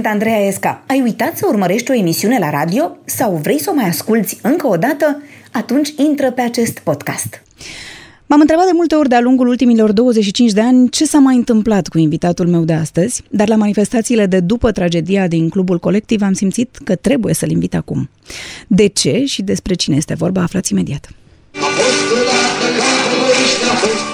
Sunt Andreea Esca. Ai uitat să urmărești o emisiune la radio sau vrei să o mai asculți încă o dată? Atunci intră pe acest podcast. M-am întrebat de multe ori de-a lungul ultimilor 25 de ani ce s-a mai întâmplat cu invitatul meu de astăzi, dar la manifestațiile de după tragedia din clubul colectiv am simțit că trebuie să-l invit acum. De ce și despre cine este vorba, aflați imediat. A fost a fost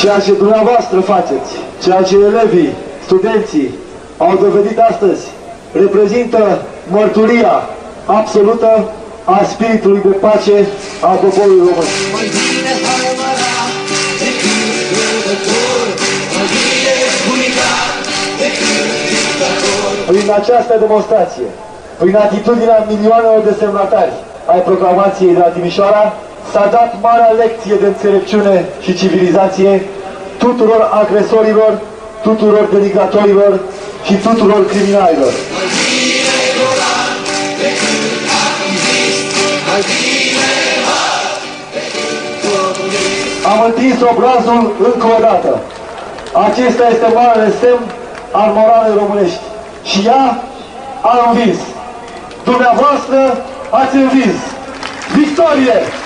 Ceea ce dumneavoastră faceți, ceea ce elevii, studenții au dovedit astăzi, reprezintă mărturia absolută a spiritului de pace a poporului român. Prin această demonstrație, prin atitudinea milioanelor de semnatari ai proclamației de la Timișoara, s-a dat marea lecție de înțelepciune și civilizație tuturor agresorilor, tuturor denigratorilor și tuturor criminalilor. Am întins obrazul încă o dată. Acesta este marele semn al moralei românești. Și ea a învins. Dumneavoastră ați învins. Victorie!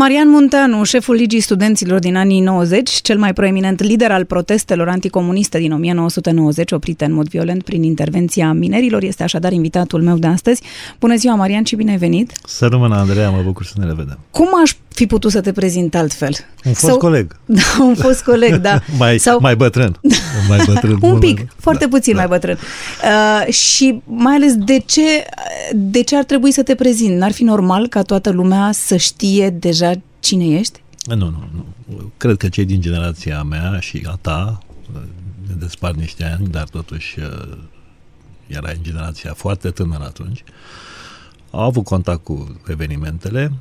Marian Munteanu, șeful Ligii Studenților din anii 90, cel mai proeminent lider al protestelor anticomuniste din 1990, oprite în mod violent prin intervenția minerilor, este așadar invitatul meu de astăzi. Bună ziua, Marian, și bine ai venit! Să rămână, Andreea, mă bucur să ne revedem. Cum aș fi putut să te prezint altfel? Un fost Sau... coleg. Da, un fost coleg, da. mai, Sau... mai bătrân. mai bătrân. un pic, mai... foarte da, puțin da. mai bătrân. Uh, și mai ales de ce, de ce ar trebui să te prezint? N-ar fi normal ca toată lumea să știe deja cine ești? Nu, nu, nu. Cred că cei din generația mea și a ta ne despart niște ani, dar totuși uh, era în generația foarte tânără atunci, au avut contact cu evenimentele,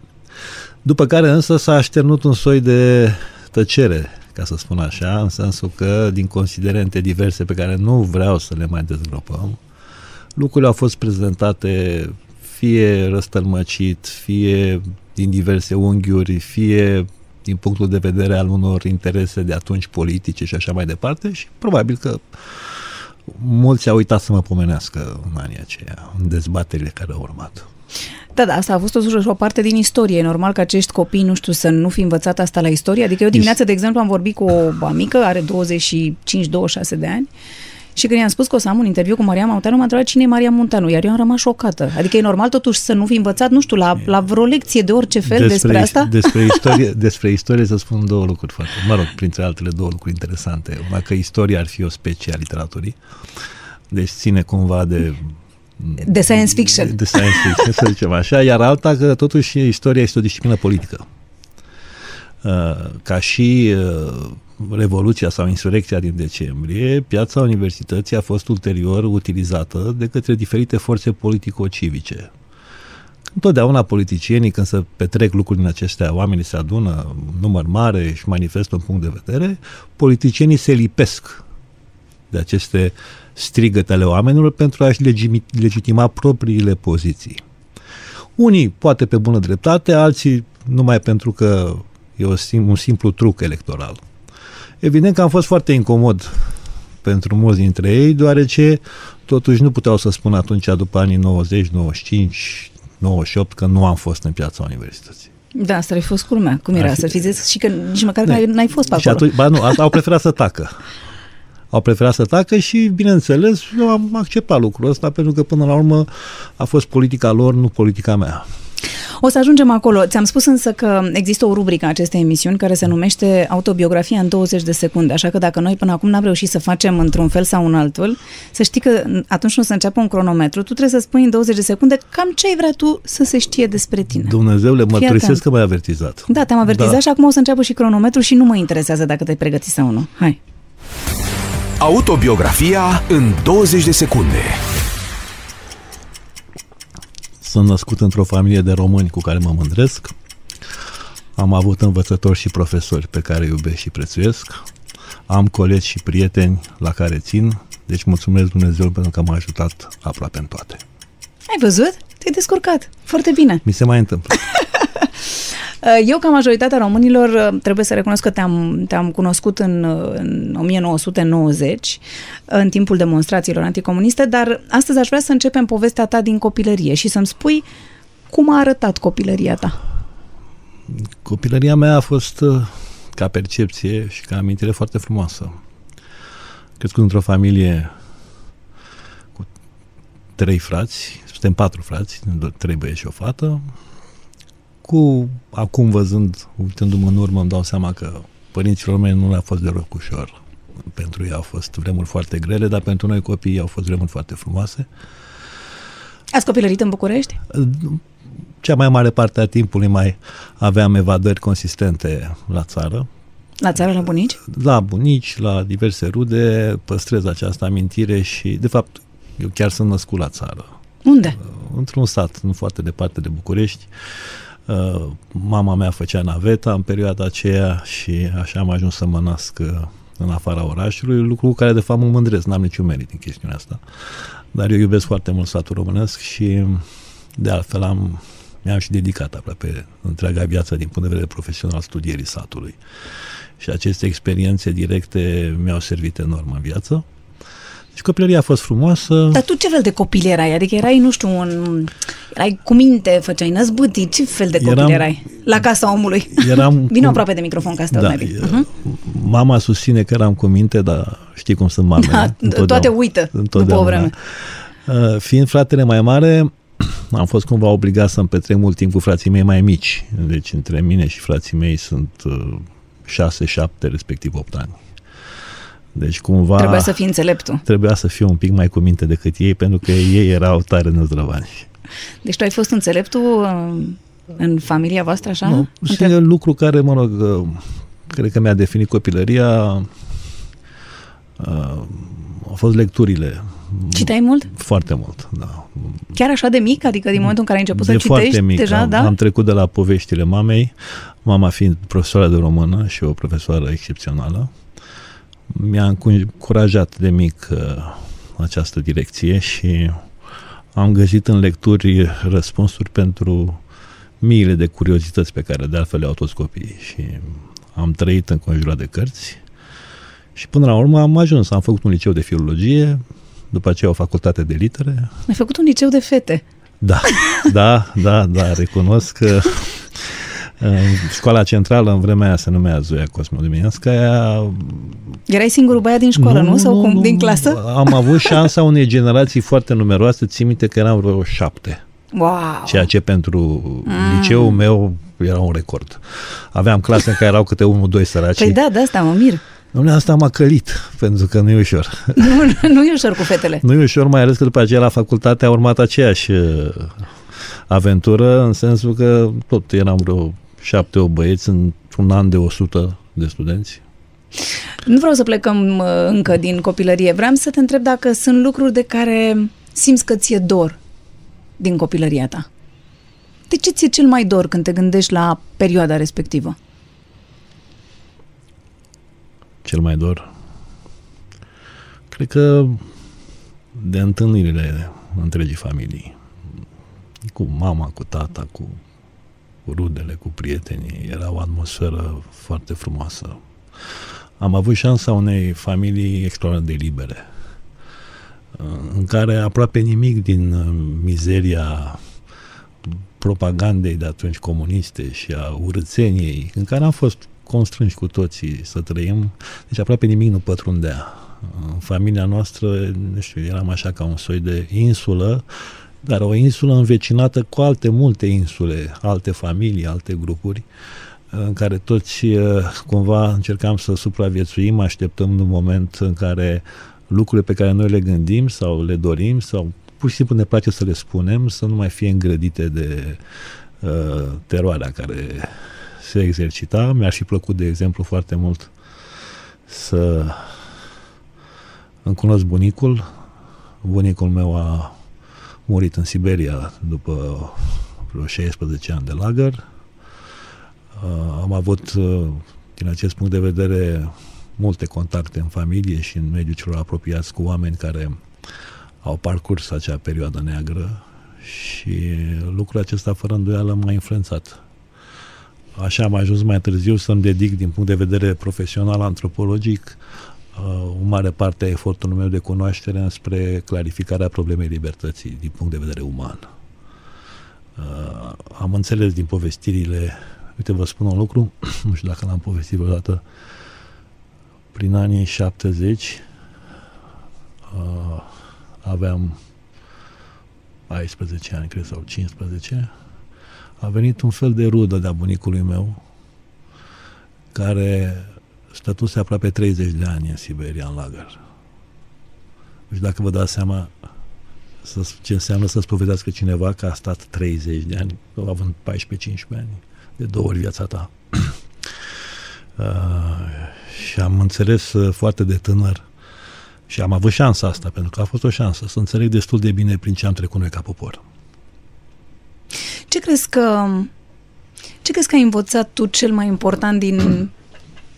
după care însă s-a așternut un soi de tăcere, ca să spun așa, în sensul că din considerente diverse pe care nu vreau să le mai dezgropăm, lucrurile au fost prezentate fie răstălmăcit, fie din diverse unghiuri, fie din punctul de vedere al unor interese de atunci politice și așa mai departe și probabil că mulți au uitat să mă pomenească în anii aceia, în dezbaterile care au urmat. Da, da, asta a fost totuși o parte din istorie. E normal că acești copii, nu știu, să nu fi învățat asta la istorie. Adică eu dimineața, de exemplu, am vorbit cu o amică, are 25-26 de ani, și când i-am spus că o să am un interviu cu Maria Munteanu, m-a întrebat cine e Maria Munteanu, iar eu am rămas șocată. Adică e normal totuși să nu fi învățat, nu știu, la, la vreo lecție de orice fel despre, despre asta? Despre istorie, despre istorie să spun două lucruri foarte, mă rog, printre altele două lucruri interesante. Una că istoria ar fi o specie a literaturii, deci ține cumva de de science fiction. De science fiction, să zicem așa, iar alta că totuși istoria este o disciplină politică. Uh, ca și uh, Revoluția sau insurecția din decembrie, piața universității a fost ulterior utilizată de către diferite forțe politico-civice. Întotdeauna politicienii, când se petrec lucruri din acestea, oamenii se adună număr mare și manifestă un punct de vedere, politicienii se lipesc de aceste strigăte ale oamenilor pentru a-și legitima propriile poziții. Unii poate pe bună dreptate, alții numai pentru că e un simplu truc electoral. Evident că am fost foarte incomod pentru mulți dintre ei, deoarece totuși nu puteau să spun atunci, după anii 90, 95, 98, că nu am fost în piața universității. Da, asta ai fost culmea. Cum era? Să fi zis și că nici măcar da. n-ai fost pe acolo. Și atunci, ba nu, au preferat să tacă. Au preferat să tacă și, bineînțeles, eu am acceptat lucrul ăsta pentru că, până la urmă, a fost politica lor, nu politica mea. O să ajungem acolo. Ți-am spus însă că există o rubrică a acestei emisiuni care se numește Autobiografia în 20 de secunde, așa că dacă noi până acum n-am reușit să facem într-un fel sau un altul, să știi că atunci când se înceapă un cronometru, tu trebuie să spui în 20 de secunde cam ce ai vrea tu să se știe despre tine. Dumnezeule, mărturisesc că m-ai avertizat. Da, te-am avertizat da. și acum o să înceapă și cronometru și nu mă interesează dacă te-ai pregătit sau nu. Hai! Autobiografia în 20 de secunde. Sunt născut într-o familie de români cu care mă mândresc. Am avut învățători și profesori pe care iubesc și prețuiesc. Am colegi și prieteni la care țin. Deci mulțumesc Dumnezeu pentru că m-a ajutat aproape în toate. Ai văzut? Te-ai descurcat. Foarte bine. Mi se mai întâmplă. Eu, ca majoritatea românilor, trebuie să recunosc că te-am, te-am cunoscut în, în 1990, în timpul demonstrațiilor anticomuniste, dar astăzi aș vrea să începem povestea ta din copilărie și să-mi spui cum a arătat copilăria ta. Copilăria mea a fost uh, ca percepție și ca amintire foarte frumoasă. Crescut într-o familie cu trei frați, suntem patru frați, trei băieți și o fată. Cu, acum văzând, uitându-mă în urmă, îmi dau seama că părinților mei nu le-a fost deloc ușor. Pentru ei au fost vremuri foarte grele, dar pentru noi copiii au fost vremuri foarte frumoase. Ați copilărit în București? Cea mai mare parte a timpului mai aveam evadări consistente la țară, la țară, la bunici? La bunici, la diverse rude, păstrez această amintire și, de fapt, eu chiar sunt născut la țară. Unde? Uh, într-un sat, nu foarte departe de București. Uh, mama mea făcea naveta în perioada aceea și așa am ajuns să mă nasc uh, în afara orașului, lucru cu care de fapt mă mândresc, n-am niciun merit în chestiunea asta. Dar eu iubesc foarte mult satul românesc și de altfel am mi-am și dedicat aproape întreaga viață din punct de vedere profesional studierii satului. Și aceste experiențe directe mi-au servit enorm în viață. Deci copilăria a fost frumoasă. Dar tu ce fel de copil erai? Adică erai, nu știu, un... Erai cu minte, făceai năzbâtii, ce fel de copil eram, erai? La casa omului. Eram Vino cu... aproape de microfon ca asta da, mai bine. Uh-huh. Mama susține că eram cu minte, dar știi cum sunt mamele. Da, toate uită după o vreme. Uh, fiind fratele mai mare, am fost cumva obligat să-mi petrec mult timp cu frații mei mai mici. Deci între mine și frații mei sunt uh, 6, 7, respectiv 8 ani. Deci cumva... Trebuia să fii înțeleptul. Trebuia să fiu un pic mai cu minte decât ei, pentru că ei erau tare năzdrăvani. Deci tu ai fost înțeleptul uh, în familia voastră, așa? Nu, Între... lucru care, mă rog, uh, cred că mi-a definit copilăria uh, au fost lecturile. Citeai mult? Foarte mult, da. Chiar așa de mic? Adică din momentul în care ai început de să citești mic. deja, am, da? am trecut de la poveștile mamei, mama fiind profesoară de română și o profesoară excepțională. Mi-a încurajat de mic uh, această direcție și am găsit în lecturi răspunsuri pentru miile de curiozități pe care de altfel le-au toți copiii și am trăit în conjurat de cărți și până la urmă am ajuns, am făcut un liceu de filologie, după aceea o facultate de litere. Ai făcut un liceu de fete. Da, da, da, da, recunosc că școala centrală în vremea aia se numea Zoia Cosmodemianskaya. Erai singurul băiat din școală, nu? nu? Sau nu, cum? Din clasă? Am avut șansa unei generații foarte numeroase, țin minte că eram vreo șapte. Wow. Ceea ce pentru mm. liceul meu era un record. Aveam clase în care erau câte unul, doi săraci. Păi da, de asta mă mir. Domnule, asta m-a călit, pentru că nu e ușor. Nu, nu e ușor cu fetele. Nu e ușor, mai ales că după aceea la facultate a urmat aceeași uh, aventură, în sensul că tot eram vreo șapte o băieți într-un an de 100 de studenți. Nu vreau să plecăm uh, încă din copilărie. Vreau să te întreb dacă sunt lucruri de care simți că ți-e dor din copilăria ta. De ce ți-e cel mai dor când te gândești la perioada respectivă? cel mai dor? Cred că de întâlnirile întregii familii. Cu mama, cu tata, cu, cu rudele, cu prietenii. Era o atmosferă foarte frumoasă. Am avut șansa unei familii extraordinar de libere, în care aproape nimic din mizeria propagandei de atunci comuniste și a urățeniei, în care am fost constrânși cu toții să trăim, deci aproape nimic nu pătrundea. În familia noastră, nu știu, eram așa ca un soi de insulă, dar o insulă învecinată cu alte multe insule, alte familii, alte grupuri, în care toți uh, cumva încercam să supraviețuim, așteptăm un moment în care lucrurile pe care noi le gândim sau le dorim sau pur și simplu ne place să le spunem, să nu mai fie îngrădite de uh, teroarea care se exercita. Mi-ar fi plăcut, de exemplu, foarte mult să îmi cunosc bunicul. Bunicul meu a murit în Siberia după vreo 16 ani de lagăr. Uh, am avut, uh, din acest punct de vedere, multe contacte în familie și în mediul celor apropiați cu oameni care au parcurs acea perioadă neagră Și lucrul acesta, fără îndoială, m-a influențat. Așa am ajuns mai târziu să-mi dedic, din punct de vedere profesional, antropologic, uh, o mare parte a efortului meu de cunoaștere spre clarificarea problemei libertății din punct de vedere uman. Uh, am înțeles din povestirile, uite, vă spun un lucru, nu știu dacă l-am povestit vreodată, prin anii 70 uh, aveam 14 ani, cred, sau 15, a venit un fel de rudă de-a bunicului meu, care stătuse aproape 30 de ani în Siberia, în lagăr. Deci dacă vă dați seama să, ce înseamnă să spovedească cineva că a stat 30 de ani, având 14-15 ani, de două ori viața ta. uh, și am înțeles uh, foarte de tânăr și am avut șansa asta, pentru că a fost o șansă, să înțeleg destul de bine prin ce am trecut noi ca popor. Ce crezi că ce crezi că ai învățat tu cel mai important din,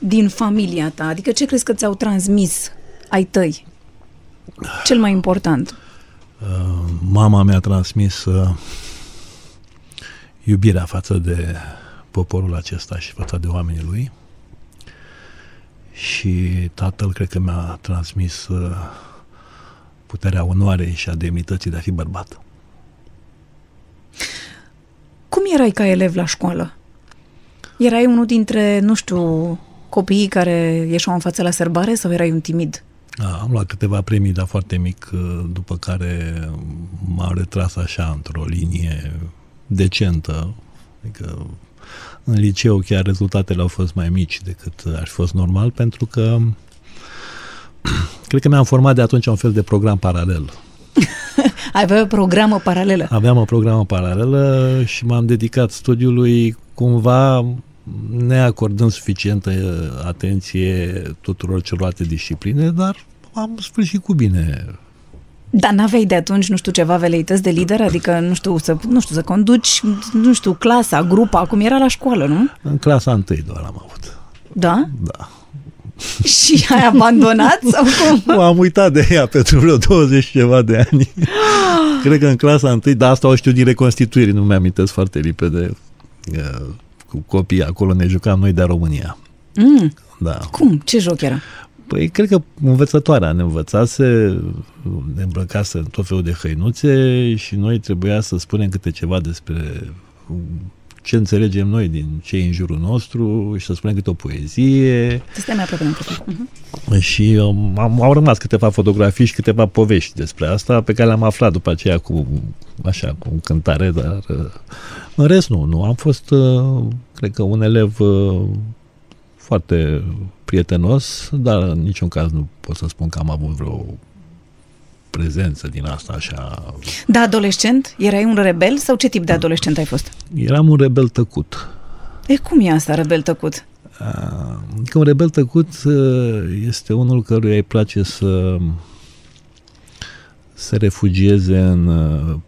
din familia ta? Adică ce crezi că ți-au transmis ai tăi? Cel mai important. Uh, mama mi-a transmis uh, iubirea față de poporul acesta și față de oamenii lui. Și tatăl cred că mi-a transmis uh, puterea onoarei și a demnității de a fi bărbat. Cum erai ca elev la școală? Erai unul dintre, nu știu, copiii care ieșeau în față la sărbare sau erai un timid? Da, am luat câteva premii, dar foarte mic, uh, după care m-am retras așa într-o linie decentă. Adică în liceu chiar rezultatele au fost mai mici decât ar fi fost normal, pentru că cred că mi-am format de atunci un fel de program paralel. Avea o programă paralelă. Aveam o programă paralelă și m-am dedicat studiului cumva neacordând suficientă atenție tuturor celorlalte discipline, dar am sfârșit cu bine. Dar n-aveai de atunci, nu știu, ceva veleități de lider? Adică, nu știu, să, nu știu, să conduci, nu știu, clasa, grupa, cum era la școală, nu? În clasa întâi doar am avut. Da? Da. Și ai abandonat sau cum? am uitat de ea pentru vreo 20 ceva de ani. Cred că în clasa întâi, dar asta o știu din reconstituiri, nu mi-am foarte limpede. Cu copii acolo ne jucam noi de România. Mm. Da. Cum? Ce joc era? Păi cred că învățătoarea ne învățase, ne îmbrăcase în tot felul de hăinuțe și noi trebuia să spunem câte ceva despre ce înțelegem noi din ce în jurul nostru și să spunem câte o poezie. Stai mai aproape uh-huh. Și um, am, au rămas câteva fotografii și câteva povești despre asta pe care le-am aflat după aceea cu așa, cu cântare, dar uh, în rest nu, nu. Am fost, uh, cred că, un elev uh, foarte prietenos, dar în niciun caz nu pot să spun că am avut vreo prezență din asta așa. Da, adolescent? Erai un rebel sau ce tip de adolescent ai fost? Eram un rebel tăcut. E, cum e asta, rebel tăcut? Că un rebel tăcut este unul căruia îi place să se refugieze în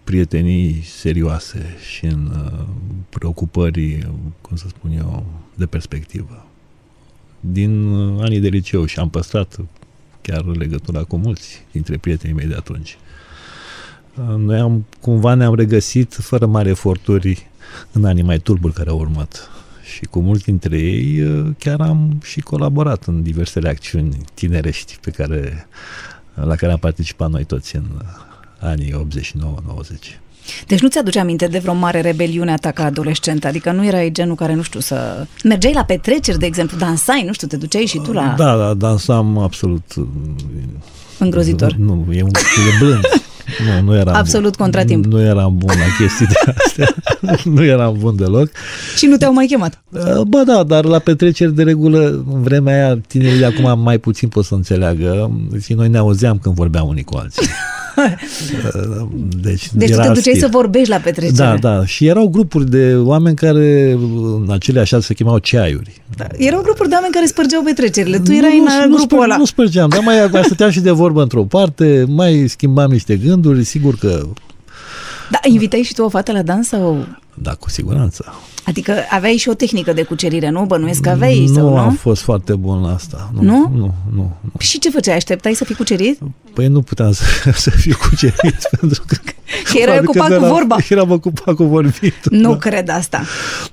prietenii serioase și în preocupări, cum să spun eu, de perspectivă. Din anii de liceu și am păstrat chiar legătura cu mulți dintre prietenii mei de atunci. Noi am, cumva ne-am regăsit fără mari eforturi în anii mai tulburi care au urmat. Și cu mulți dintre ei chiar am și colaborat în diversele acțiuni tinerești pe care, la care am participat noi toți în anii 89-90. Deci nu ți-aduce aminte de vreo mare rebeliune a ta ca adolescent? Adică nu erai genul care, nu știu, să... Mergeai la petreceri, de exemplu, dansai, nu știu, te duceai și tu la... Da, da, dansam absolut... Îngrozitor. Nu, e, un, e blând. Nu, nu eram Absolut bun. contratimp. Nu eram bun la chestii de astea. nu eram bun deloc. Și nu te-au mai chemat? Bă, da, dar la petreceri de regulă, în vremea aia, tinerii de acum mai puțin pot să înțeleagă și noi ne auzeam când vorbeam unii cu alții. Deci, deci era tu te duceai stil. să vorbești la petrecere. Da, da. Și erau grupuri de oameni care în acele așa se chemau ceaiuri. Da. Erau grupuri de oameni care spărgeau petrecerile. Tu erai nu, în nu grupul spăr, ăla. Nu spărgeam, dar mai, mai stăteam și de vorbă într-o parte, mai schimbam niște gânduri, sigur că... Da, invitai și tu o fată la dans sau... Da, cu siguranță. Adică aveai și o tehnică de cucerire, nu? Bănuiesc că aveai nu sau nu? am fost foarte bun la asta. Nu? Nu? Nu, nu. nu. Și ce făceai? Așteptai să fii cucerit? Păi nu puteam să, să fiu cucerit pentru că Că erai Probabil că ocupat nu cu eram- vorba. Eram ocupat cu vorbit. Nu da. cred asta.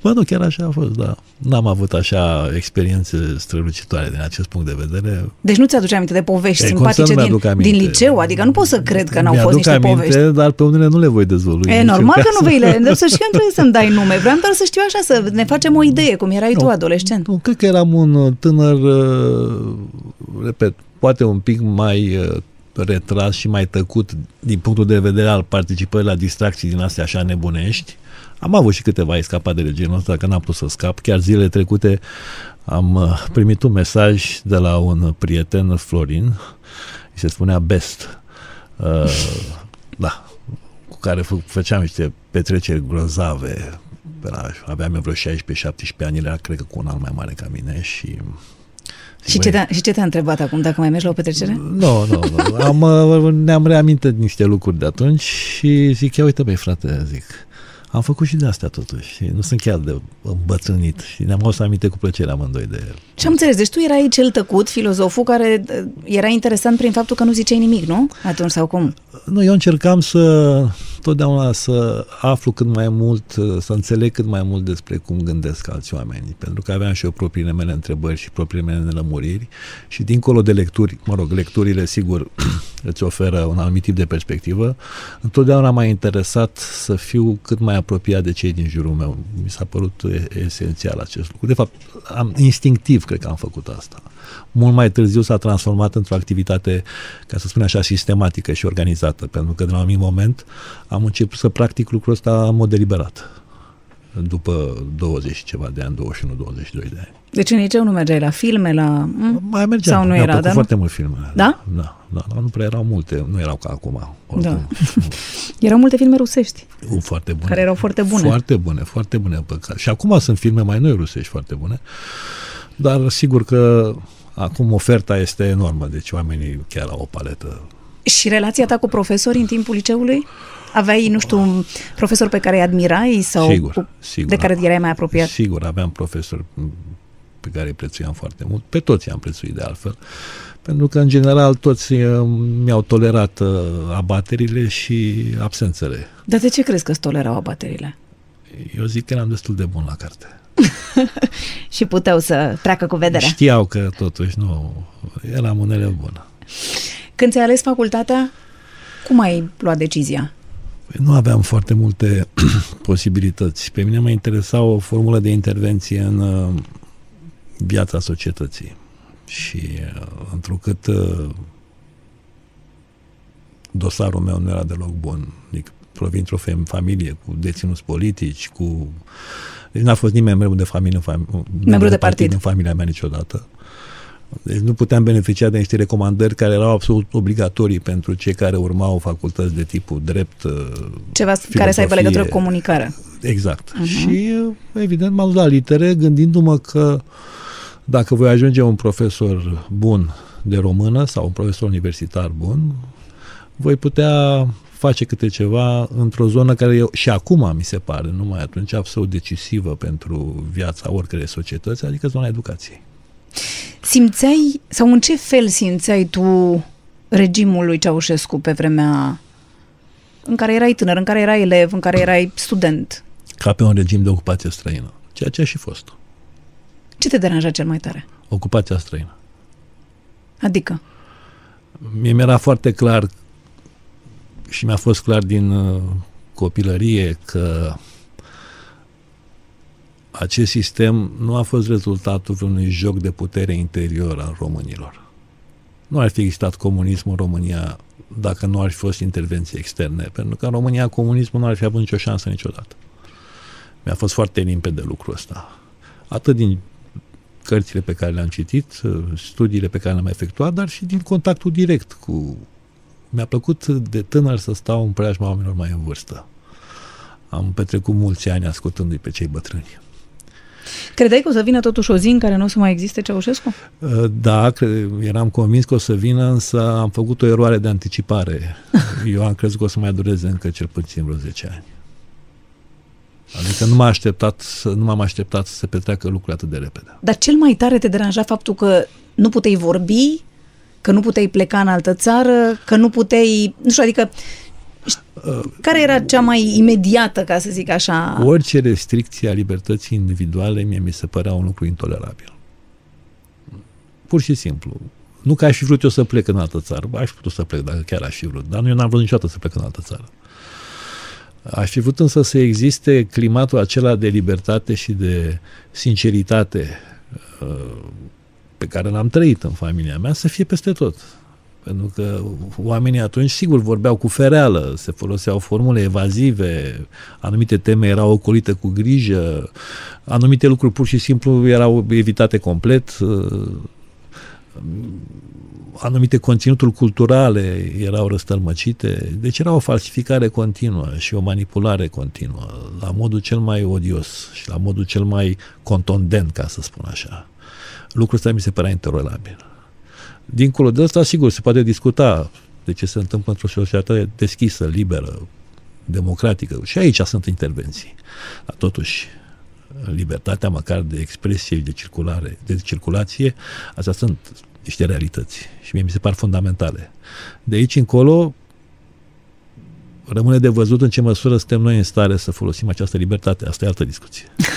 Bă, nu, chiar așa a fost, da. N-am avut așa experiențe strălucitoare din acest punct de vedere. Deci nu ți-aduce aminte de povești Ei, cum să simpatice nu din, mi-aduc aminte? din liceu? Adică nu pot să cred că n-au fost Mi-aduc niște aminte, povești. dar pe unele nu le voi dezvălui. E în niciun normal că caz. nu vei le... Dar să știu că nu trebuie să-mi dai nume. Vreau doar să știu așa, să ne facem o idee, cum erai tu Nu. adolescent. Nu, cred că eram un uh, tânăr, uh, repet, poate un pic mai uh, retras și mai tăcut din punctul de vedere al participării la distracții din astea așa nebunești. Am avut și câteva escapade de genul ăsta, că n-am putut să scap. Chiar zilele trecute am uh, primit un mesaj de la un prieten, Florin, îi se spunea Best. Uh, da, cu care fă- făceam niște petreceri grozave. Pe la, aveam eu vreo 16-17 ani, era cred că cu un an mai mare ca mine și... Și ce, te-a, și ce te-a întrebat acum, dacă mai mergi la o petrecere? Nu, nu, nu. Am, uh, ne-am reamintit niște lucruri de atunci și zic, ia uite băi frate, zic, am făcut și de astea totuși și nu sunt chiar de îmbătrânit și ne-am adus aminte cu plăcere amândoi de el. Și am înțeles, deci tu erai cel tăcut, filozoful, care uh, era interesant prin faptul că nu ziceai nimic, nu? Atunci sau cum? Nu, eu încercam să totdeauna să aflu cât mai mult, să înțeleg cât mai mult despre cum gândesc alți oameni, pentru că aveam și eu propriile mele întrebări și propriile mele nelămuriri și dincolo de lecturi, mă rog, lecturile sigur îți oferă un anumit tip de perspectivă, întotdeauna m-a interesat să fiu cât mai apropiat de cei din jurul meu. Mi s-a părut e- esențial acest lucru. De fapt, am, instinctiv cred că am făcut asta. Mult mai târziu s-a transformat într-o activitate, ca să spun așa, sistematică și organizată, pentru că de la un anumit moment am început să practic lucrul ăsta în mod deliberat după 20 și ceva de ani, 21-22 de ani. Deci în liceu nu mergeai la filme, la... M? Mai mergeam. Sau nu Mi-au era, plăcut dar nu- foarte mult filmele. Da? Da, da, dar nu prea erau multe, nu erau ca acum. Oricum. Da. Erau multe filme rusești. U, foarte bune. Care erau foarte bune. Foarte bune, foarte bune. Păcat. Și acum sunt filme mai noi rusești foarte bune, dar sigur că acum oferta este enormă, deci oamenii chiar au o paletă. Și relația ta cu profesorii în timpul liceului? Aveai, nu știu, un profesor pe care îi admirai sau Sigur, cu, sigur. de care erai mai apropiat? Sigur, aveam profesori pe care îi prețuiam foarte mult, pe toți i-am prețuit de altfel, pentru că în general toți uh, mi-au tolerat uh, abaterile și absențele. Dar de ce crezi că îți tolerau abaterile? Eu zic că eram destul de bun la carte. Și puteau să treacă cu vederea. Știau că totuși nu, eram un elev bun. Când ți-ai ales facultatea, cum ai luat decizia? Păi Nu aveam foarte multe posibilități. Pe mine mă interesa o formulă de intervenție în uh, viața societății. Și uh, întrucât uh, dosarul meu nu era deloc bun, adică provin într-o fem- familie cu deținuți politici, cu... Deci n-a fost nimeni membru de familie în fam... membru de partid. în familia mea niciodată. Deci nu puteam beneficia de niște recomandări care erau absolut obligatorii pentru cei care urmau facultăți de tipul drept, uh, Ceva care să aibă filozofie. legătură cu comunicarea. Exact. Uh-huh. Și, evident, m-am dus la litere gândindu-mă că dacă voi ajunge un profesor bun de română sau un profesor universitar bun, voi putea face câte ceva într-o zonă care eu, și acum mi se pare, numai atunci, absolut decisivă pentru viața oricărei societăți, adică zona educației. Simțeai, sau în ce fel simțeai tu regimul lui Ceaușescu pe vremea în care erai tânăr, în care erai elev, în care erai student? Ca pe un regim de ocupație străină. Ceea ce a și fost. Ce te deranja cel mai tare? Ocupația străină. Adică, Mie mi-era foarte clar și mi-a fost clar din uh, copilărie că acest sistem nu a fost rezultatul unui joc de putere interior al românilor. Nu ar fi existat comunism în România dacă nu ar fi fost intervenții externe, pentru că în România comunismul nu ar fi avut nicio șansă niciodată. Mi-a fost foarte limpede lucrul ăsta. Atât din cărțile pe care le-am citit, studiile pe care le-am efectuat, dar și din contactul direct cu... Mi-a plăcut de tânăr să stau în preajma oamenilor mai în vârstă. Am petrecut mulți ani ascultându-i pe cei bătrâni. credeai că o să vină totuși o zi în care nu o să mai existe Ceaușescu? Da, cre- eram convins că o să vină, însă am făcut o eroare de anticipare. Eu am crezut că o să mai dureze încă cel puțin vreo 10 ani. Adică nu m-am așteptat, să, nu m-am așteptat să se petreacă lucrurile atât de repede. Dar cel mai tare te deranja faptul că nu puteai vorbi, că nu puteai pleca în altă țară, că nu puteai, nu știu, adică Care era cea mai imediată, ca să zic așa? Orice restricție a libertății individuale mie mi se părea un lucru intolerabil. Pur și simplu. Nu că aș fi vrut eu să plec în altă țară, aș fi putut să plec dacă chiar aș fi vrut, dar eu n-am vrut niciodată să plec în altă țară. Aș fi vrut însă să existe climatul acela de libertate și de sinceritate uh, pe care l-am trăit în familia mea să fie peste tot. Pentru că oamenii atunci, sigur, vorbeau cu fereală, se foloseau formule evazive, anumite teme erau ocolite cu grijă, anumite lucruri pur și simplu erau evitate complet, uh, anumite conținuturi culturale erau răstălmăcite, deci era o falsificare continuă și o manipulare continuă, la modul cel mai odios și la modul cel mai contondent, ca să spun așa. Lucrul ăsta mi se părea intolerabil. Dincolo de asta, sigur, se poate discuta de ce se întâmplă într-o societate deschisă, liberă, democratică. Și aici sunt intervenții. Dar totuși, libertatea măcar de expresie și de circulare, de circulație, astea sunt niște realități și mie mi se par fundamentale. De aici încolo rămâne de văzut în ce măsură suntem noi în stare să folosim această libertate. Asta e altă discuție.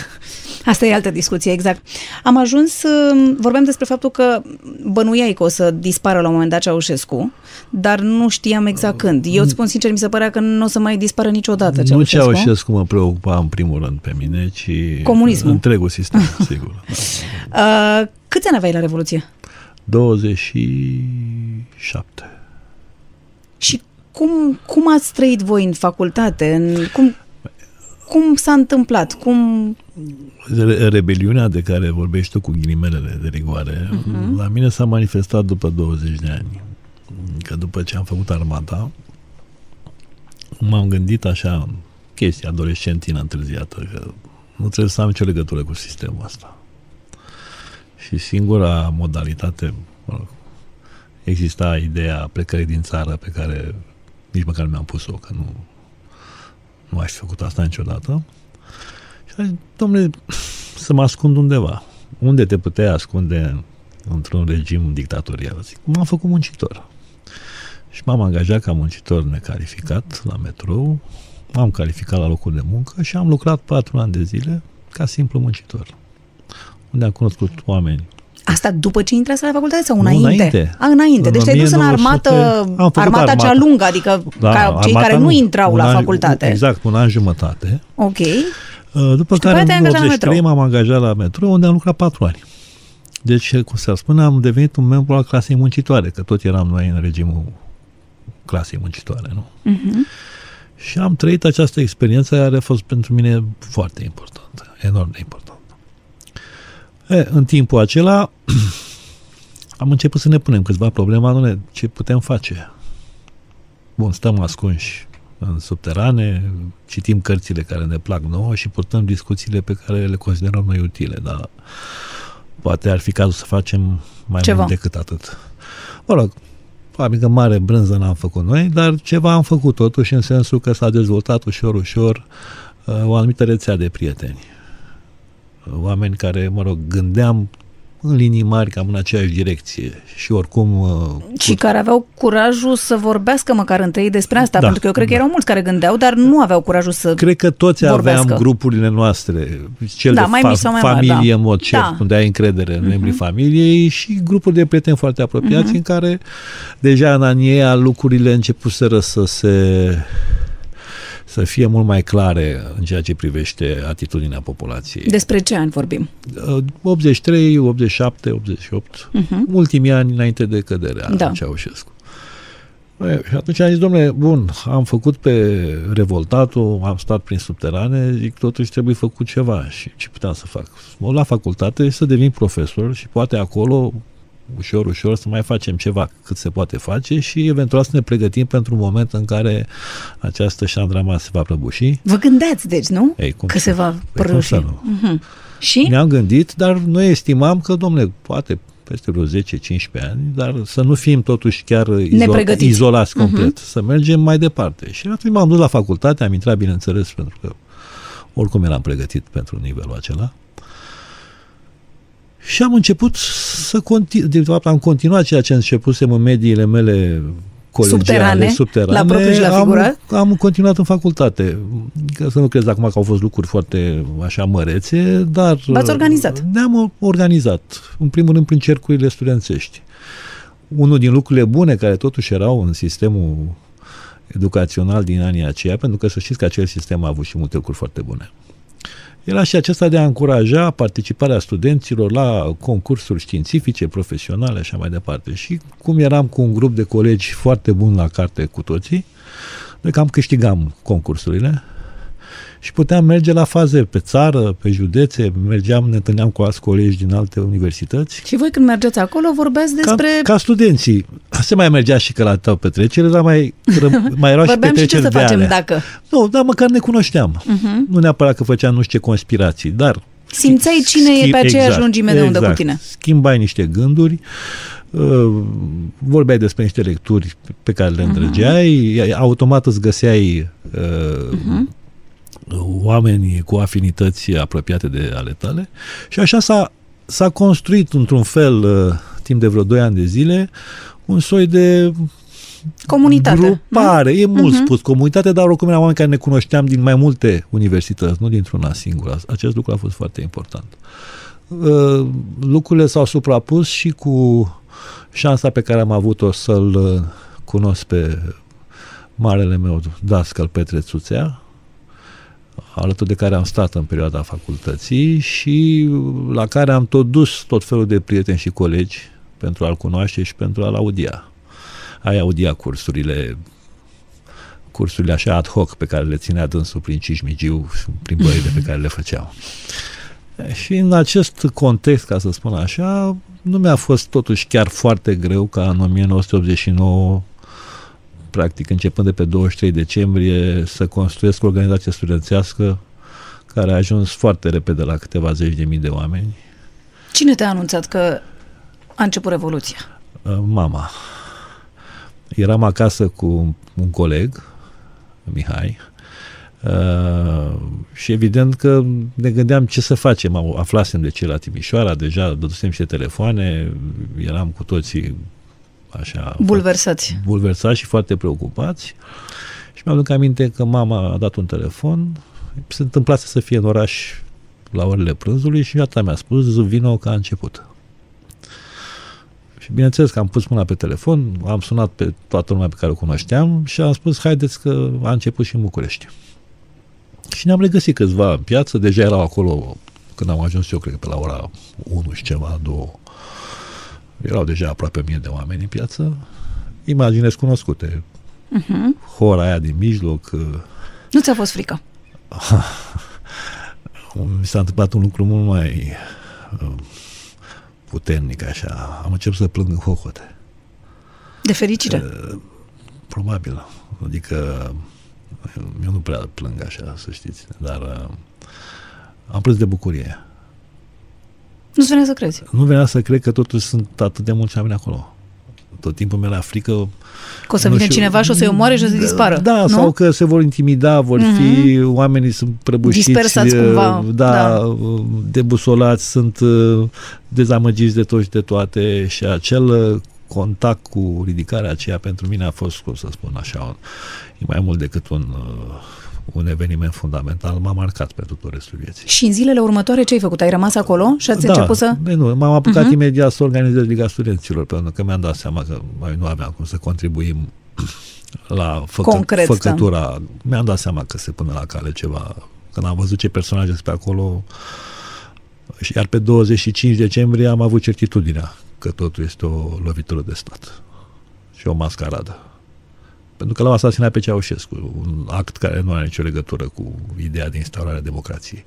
Asta e altă discuție, exact. Am ajuns, um, vorbeam despre faptul că bănuiai că o să dispară la un moment dat Ceaușescu, dar nu știam exact când. Eu îți spun sincer, mi se părea că nu o să mai dispară niciodată Ceaușescu. Nu Ceaușescu mă preocupa în primul rând pe mine, ci Comunismul. întregul sistem, sigur. Da. Uh, câți ani aveai la Revoluție? 27. Și cum, cum ați trăit voi în facultate? În, cum, cum s-a întâmplat? Cum... Rebeliunea de care vorbești tu cu ghilimelele de rigoare, uh-huh. la mine s-a manifestat după 20 de ani. Că după ce am făcut armata, m-am gândit așa, chestia adolescentină întârziată, că nu trebuie să am nicio legătură cu sistemul ăsta. Și singura modalitate, mă rog, exista ideea plecării din țară pe care nici măcar nu mi-am pus-o, că nu, nu aș fi făcut asta niciodată. Și a zis, domnule, să mă ascund undeva. Unde te puteai ascunde într-un regim dictatorial? Zic, m-am făcut muncitor. Și m-am angajat ca muncitor necalificat la metrou, m-am calificat la locul de muncă și am lucrat patru ani de zile ca simplu muncitor. Unde am cunoscut oameni Asta după ce intrați la facultate sau înainte? Nu, înainte. A, înainte. Deci te-ai dus în armată, armata armata cea lungă, adică da, ca cei care nu intrau la an, facultate. Exact, un an jumătate. Ok. Uh, după și care în 83 m-am angajat la metro, unde am lucrat patru ani. Deci, cum se spune, am devenit un membru al clasei muncitoare, că tot eram noi în regimul clasei muncitoare, nu? Uh-huh. Și am trăit această experiență care a fost pentru mine foarte importantă, enorm de importantă. E, în timpul acela am început să ne punem câțiva probleme anume ce putem face. Bun, stăm ascunși în subterane, citim cărțile care ne plac nouă și purtăm discuțiile pe care le considerăm noi utile, dar poate ar fi cazul să facem mai ceva. mult decât atât. Mă rog, probabil că mare brânză n-am făcut noi, dar ceva am făcut totuși în sensul că s-a dezvoltat ușor, ușor uh, o anumită rețea de prieteni oameni care, mă rog, gândeam în linii mari cam în aceeași direcție și oricum... Uh, și care aveau curajul să vorbească măcar între ei despre asta, da, pentru că eu cred da. că erau mulți care gândeau, dar nu aveau curajul să Cred că toți vorbească. aveam grupurile noastre, cel da, de mai fa- sau mai familie mari, da. în mod cert, da. unde ai încredere în uh-huh. membrii familiei și grupuri de prieteni foarte apropiați uh-huh. în care deja în anii lucrurile începuseră să se să fie mult mai clare în ceea ce privește atitudinea populației. Despre ce ani vorbim? 83, 87, 88, uh-huh. ultimii ani înainte de căderea da. Ceaușescu. Și atunci am zis, domnule, bun, am făcut pe revoltatul, am stat prin subterane, zic, totuși trebuie făcut ceva. Și ce puteam să fac? Mă la facultate și să devin profesor și poate acolo ușor, ușor să mai facem ceva cât se poate face și eventual să ne pregătim pentru un moment în care această șandrama se va prăbuși. Vă gândeați, deci, nu? Ei, cum Că se va păi prăbuși. Uh-huh. Și? Ne-am gândit, dar noi estimam că, domnule, poate peste vreo 10-15 ani, dar să nu fim totuși chiar izo- izolați complet, uh-huh. să mergem mai departe. Și atunci m-am dus la facultate, am intrat, bineînțeles, pentru că oricum eram pregătit pentru nivelul acela. Și am început să continui, de fapt am continuat ceea ce începusem în mediile mele colegiale, Subterane, subterane. la propriu și la figurat? Am, am continuat în facultate. Că să nu crezi acum că au fost lucruri foarte așa mărețe, dar... V-ați organizat? Ne-am organizat. În primul rând prin cercurile studențești. Unul din lucrurile bune care totuși erau în sistemul educațional din anii aceia, pentru că să știți că acel sistem a avut și multe lucruri foarte bune. Era și acesta de a încuraja participarea studenților la concursuri științifice, profesionale, așa mai departe. Și cum eram cu un grup de colegi foarte bun la carte cu toții, noi cam câștigam concursurile și puteam merge la faze pe țară, pe județe, mergeam, ne întâlneam cu alți colegi din alte universități. Și voi când mergeți acolo vorbeați despre... Ca, ca studenții. Se mai mergea și că la tău petrecere, dar mai, mai erau și Vorbeam și ce petreceri să de facem alea. dacă... Nu, dar măcar ne cunoșteam. Uh-huh. Nu neapărat că făceam nu știu ce conspirații, dar... Simțeai cine e pe aceeași lungime de undă cu tine. Schimbai niște gânduri, uh, vorbeai despre niște lecturi pe care le îndrăgeai, automat îți găseai uh, Mhm. Oameni cu afinități apropiate de ale tale și așa s-a, s-a construit într-un fel, uh, timp de vreo 2 ani de zile, un soi de Comunitate. grupare, e mult Mhm. spus, comunitate, dar oricum eram oameni care ne cunoșteam din mai multe universități, nu dintr-una singură. Acest lucru a fost foarte important. Uh, Lucrurile s-au suprapus și cu șansa pe care am avut-o să-l uh, cunosc pe marele meu dascăl Petre Țuțea, alături de care am stat în perioada facultății și la care am tot dus tot felul de prieteni și colegi pentru a-l cunoaște și pentru a-l audia. Ai audia cursurile cursurile așa ad hoc pe care le ținea dânsul prin Cismigiu, prin băile pe care le făceau. Și în acest context, ca să spun așa, nu mi-a fost totuși chiar foarte greu ca în 1989 practic începând de pe 23 decembrie, să construiesc o organizație studențească care a ajuns foarte repede la câteva zeci de mii de oameni. Cine te-a anunțat că a început Revoluția? Uh, Mama. Eram acasă cu un coleg, Mihai, uh, și evident că ne gândeam ce să facem. Au- Aflasem de ce la Timișoara, deja dădusem și telefoane, eram cu toții așa... Bulversați. bulversați și foarte preocupați. Și mi-am aduc aminte că mama a dat un telefon, se întâmplase să fie în oraș la orele prânzului și iată mi-a spus, vino că a început. Și bineînțeles că am pus mâna pe telefon, am sunat pe toată lumea pe care o cunoșteam și am spus, haideți că a început și în București. Și ne-am regăsit câțiva în piață, deja erau acolo când am ajuns eu, cred că pe la ora 1 și ceva, 2. Erau deja aproape mie de oameni în piață, imagine cunoscute. Uh-huh. Hora aia din mijloc, uh, Nu ți-a fost frică? mi s-a întâmplat un lucru mult mai uh, puternic așa. Am început să plâng în hohote. De fericire? Probabil. Adică eu nu prea plâng așa, să știți, dar uh, am plâns de bucurie. Nu-ți venea să crezi. Nu venea să cred că totuși sunt atât de mulți oameni acolo. Tot timpul mi-era frică Că o să Nu vină știu. cineva și o să-i omoare și o să dispară. Da, nu? sau că se vor intimida, vor Mhm. fi, oamenii sunt prăbușiți, Dispersați uh, cumva, da, da. uh, debusolați, sunt uh, dezamăgiți de tot și de toate și acel uh, contact cu ridicarea aceea pentru mine a fost, cum să spun așa, un, e mai mult decât un, uh, un eveniment fundamental, m-a marcat pentru tot restul vieții. Și în zilele următoare ce ai făcut? Ai rămas acolo și ați început să... Bine, nu, m-am apucat Mhm. uh-huh. imediat să organizez Liga Studenților, pentru că mi-am dat seama că mai nu aveam cum să contribuim la făcă, Concret, da. făcătura. Mi-am dat seama că se pune la cale ceva. Când am văzut ce personaje sunt pe acolo, și iar pe 25 decembrie am avut certitudinea că totul este o lovitură de stat și o mascaradă. Pentru că l-au asasinat pe Ceaușescu, un act care nu are nicio legătură cu ideea de instaurare a democrației.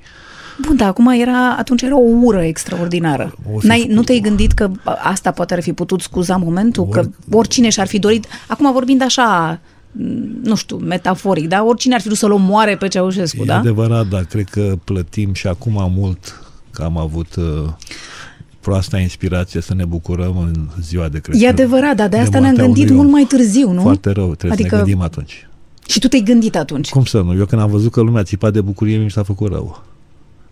Bun, dar acum era, atunci era o ură extraordinară. O fi N-ai, făcut- nu te-ai gândit că asta poate ar fi putut scuza momentul? Că Ori- oricine și-ar fi dorit... Acum vorbind așa, m, nu știu, metaforic, da? Oricine ar fi vrut să-l omoare pe Ceaușescu, E da? adevărat, dar cred că plătim și acum mult că am avut uh, proasta inspirație să ne bucurăm în ziua de Crăciun. E adevărat, dar de de asta ne-am moartea gândit unui om. mult mai târziu, nu? Foarte rău, trebuie Adică- să ne gândim atunci. Și tu te-ai gândit atunci. Cum să nu? Eu când am văzut că lumea țipa de bucurie, mi s-a făcut rău.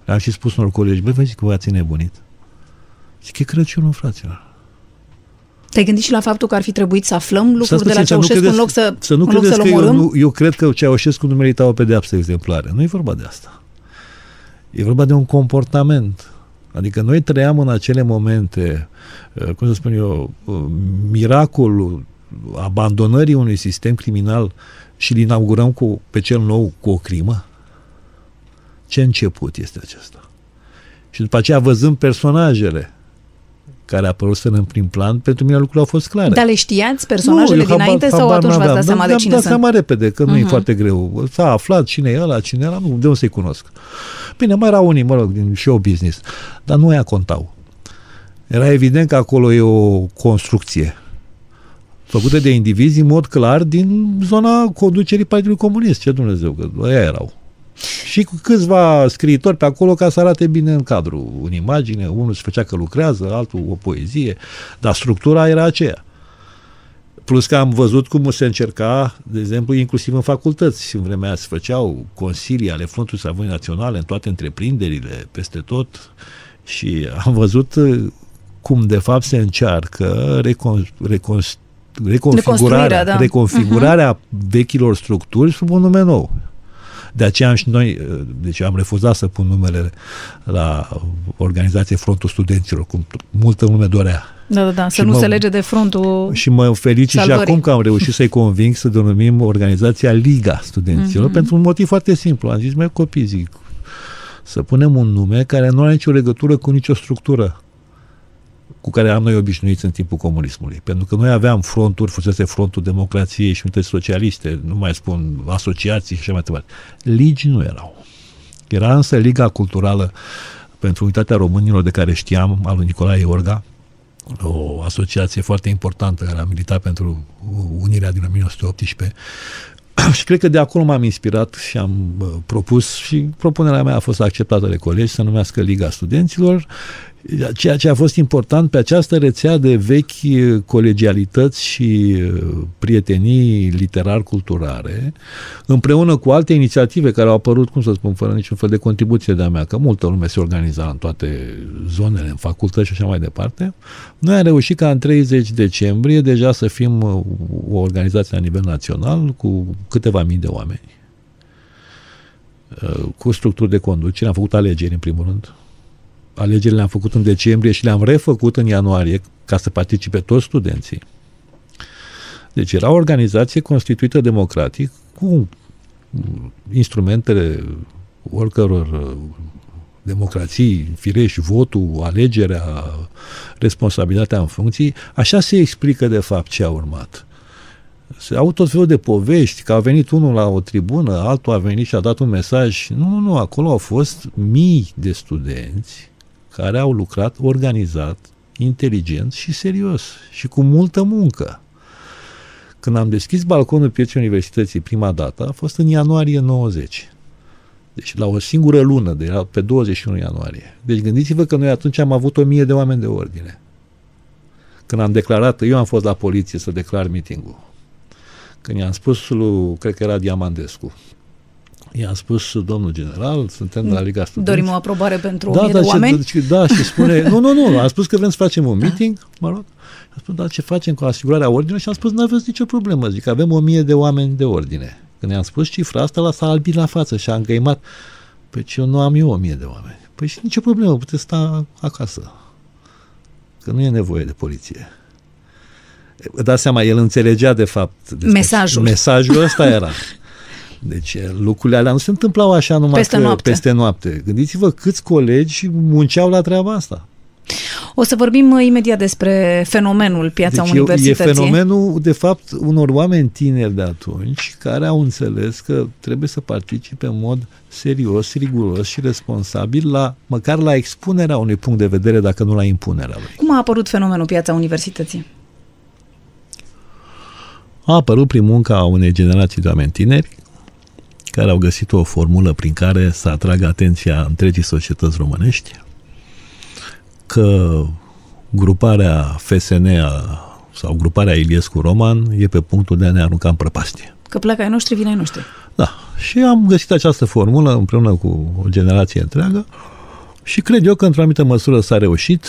Le-am și spus unor colegi, băi, vă zic că voi ați nebunit. Zic, e Crăciunul, fraților. Te-ai gândit și la faptul că ar fi trebuit să aflăm lucruri Stați de la puțin, să nu Ceaușescu în credeți- loc să, să nu în loc credeți să-l că eu, omorâm? nu, eu cred că Ceaușescu nu merita o pedeapsă exemplară. Nu e vorba de asta. E vorba de un comportament. Adică noi trăiam în acele momente, uh, cum să spun eu, uh, miracolul abandonării unui sistem criminal și îl inaugurăm cu, pe cel nou cu o crimă. Ce început este acesta? Și după aceea văzând personajele care apăruseră în prim plan, pentru mine lucrurile au fost clare. Dar le știați personajele eu habar- dinainte sau habar atunci v-ați n-aveam. dat seama de Mi-am cine dat sunt? seama repede că nu e Mhm. foarte greu. S-a aflat cine e ăla, cine e ăla, nu, de unde să-i cunosc. Bine, mai erau unii, mă rog, din show business, dar nu ea contau. Era evident că acolo e o construcție făcută de indivizi în mod clar din zona conducerii Partidului Comunist. Ce Dumnezeu, că ăia erau. Și cu câțiva scriitori pe acolo ca să arate bine în cadru, în imagine, unul se făcea că lucrează, altul o poezie, dar structura era aceea. Plus că am văzut cum se încerca, de exemplu, inclusiv în facultăți. În vremea aia se făceau consilii ale Frontului Savoi Naționale în toate întreprinderile, peste tot. Și am văzut uh, cum, de fapt, se încearcă recon, recon, reconfigurarea, Reconstruirea, da. reconfigurarea vechilor structuri sub un nume nou. De aceea am și noi, uh, deci am refuzat să pun numele la organizație Frontul Studenților, cum multă lume dorea. Da, da, da, să Și nu mă- se lege de frontul... Și mă felicit și Salvării. acum că am reușit să-i conving să denumim organizația Liga Studenților, Mhm. pentru un motiv foarte simplu. Am zis, mai copii, zic, să punem un nume care nu are nicio legătură cu nicio structură cu care am noi obișnuiți în timpul comunismului. Pentru că noi aveam fronturi, fusese frontul democrației și unități socialiste, nu mai spun asociații și așa mai departe. Ligi nu erau. Era însă Liga Culturală pentru Unitatea Românilor de care știam, al lui Nicolae Iorga, o asociație foarte importantă care a militat pentru unirea din 1918 și cred că de acolo m-am inspirat și am uh, propus și propunerea mea a fost acceptată de colegi să numească Liga Studenților ceea ce a fost important pe această rețea de vechi uh, colegialități și uh, prietenii literar-culturare, împreună cu alte inițiative care au apărut, cum să spun, fără niciun fel de contribuție de-a mea, că multă lume se organiza în toate zonele, în facultăți și așa mai departe, noi am reușit ca în 30 decembrie deja să fim uh, o organizație la nivel național cu câteva mii de oameni uh, cu structuri de conducere. Am făcut alegeri, în primul rând. Alegerile le-am făcut în decembrie și le-am refăcut în ianuarie ca să participe toți studenții. Deci era o organizație constituită democratic cu instrumentele oricăror uh, democrații, firești, votul, alegerea, responsabilitatea în funcții, așa se explică de fapt ce a urmat. Se au tot felul de povești, că a venit unul la o tribună, altul a venit și a dat un mesaj. Nu, nu, nu, acolo au fost mii de studenți care au lucrat organizat, inteligent și serios și cu multă muncă. Când am deschis balconul pieței universității prima dată, a fost în ianuarie 90. Deci la o singură lună, de era pe 21 ianuarie. Deci gândiți-vă că noi atunci am avut o mie de oameni de ordine. Când am declarat, eu am fost la poliție să declar mitingul. Când i-am spus lui, cred că era Diamandescu, i-am spus, domnul general, suntem de la Liga Studenților. Dorim o aprobare pentru da, 1000 da, de oameni. Ce, da, și spune, nu, nu, nu, am spus că vrem să facem un meeting, mă rog, am spus, dar ce facem cu asigurarea ordinului? Și am spus, nu aveți nicio problemă, zic, avem o mie de oameni de ordine. Când i-am spus cifra asta, la s-a albit la față și a îngăimat. Păi ce eu nu am eu o mie de oameni. Păi și nicio problemă, puteți sta acasă. Că nu e nevoie de poliție. Vă dați seama, el înțelegea de fapt despre Mesajul. Mesajul ăsta era. Deci lucrurile alea nu se întâmplau așa numai Peste că, noapte. peste noapte. Gândiți-vă câți colegi munceau la treaba asta. O să vorbim uh, imediat despre fenomenul piața deci universității. e fenomenul, de fapt, unor oameni tineri de atunci care au înțeles că trebuie să participe în mod serios, riguros și responsabil la, măcar la expunerea unui punct de vedere, dacă nu la impunerea lui. Cum a apărut fenomenul piața universității? A apărut prin munca unei generații de oameni tineri care au găsit o formulă prin care să atragă atenția întregii societăți românești că gruparea FSN sau gruparea Iliescu Roman e pe punctul de a ne arunca în prăpastie. Că pleacă ai noștri, vine ai noștri. Da, și am găsit această formulă împreună cu o generație întreagă și cred eu că într-o anumită măsură s-a reușit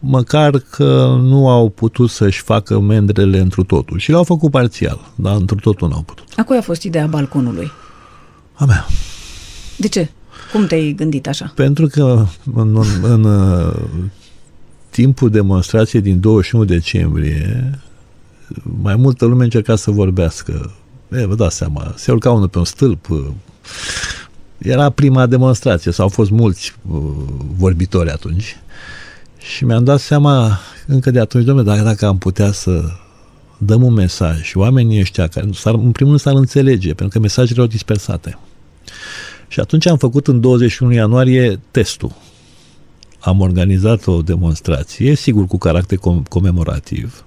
măcar că nu au putut să-și facă mendrele întru totul. Și le-au făcut parțial, dar întru totul nu au putut. A cui a fost ideea balconului? A mea. De ce? Cum te-ai gândit așa? Pentru că în, în, în uh, timpul demonstrației din 21 decembrie, mai multă lume încerca să vorbească. E, vă dați seama, se urca unul pe un stâlp. uh, Era prima demonstrație, sau au fost mulți uh, vorbitori atunci. Și mi-am dat seama încă de atunci, domnule, dacă, dacă am putea să dăm un mesaj și oamenii ăștia, care s-ar, în primul rând s-ar înțelege, pentru că mesajele erau dispersate. Și atunci am făcut în 21 ianuarie testul. Am organizat o demonstrație, sigur cu caracter com- comemorativ,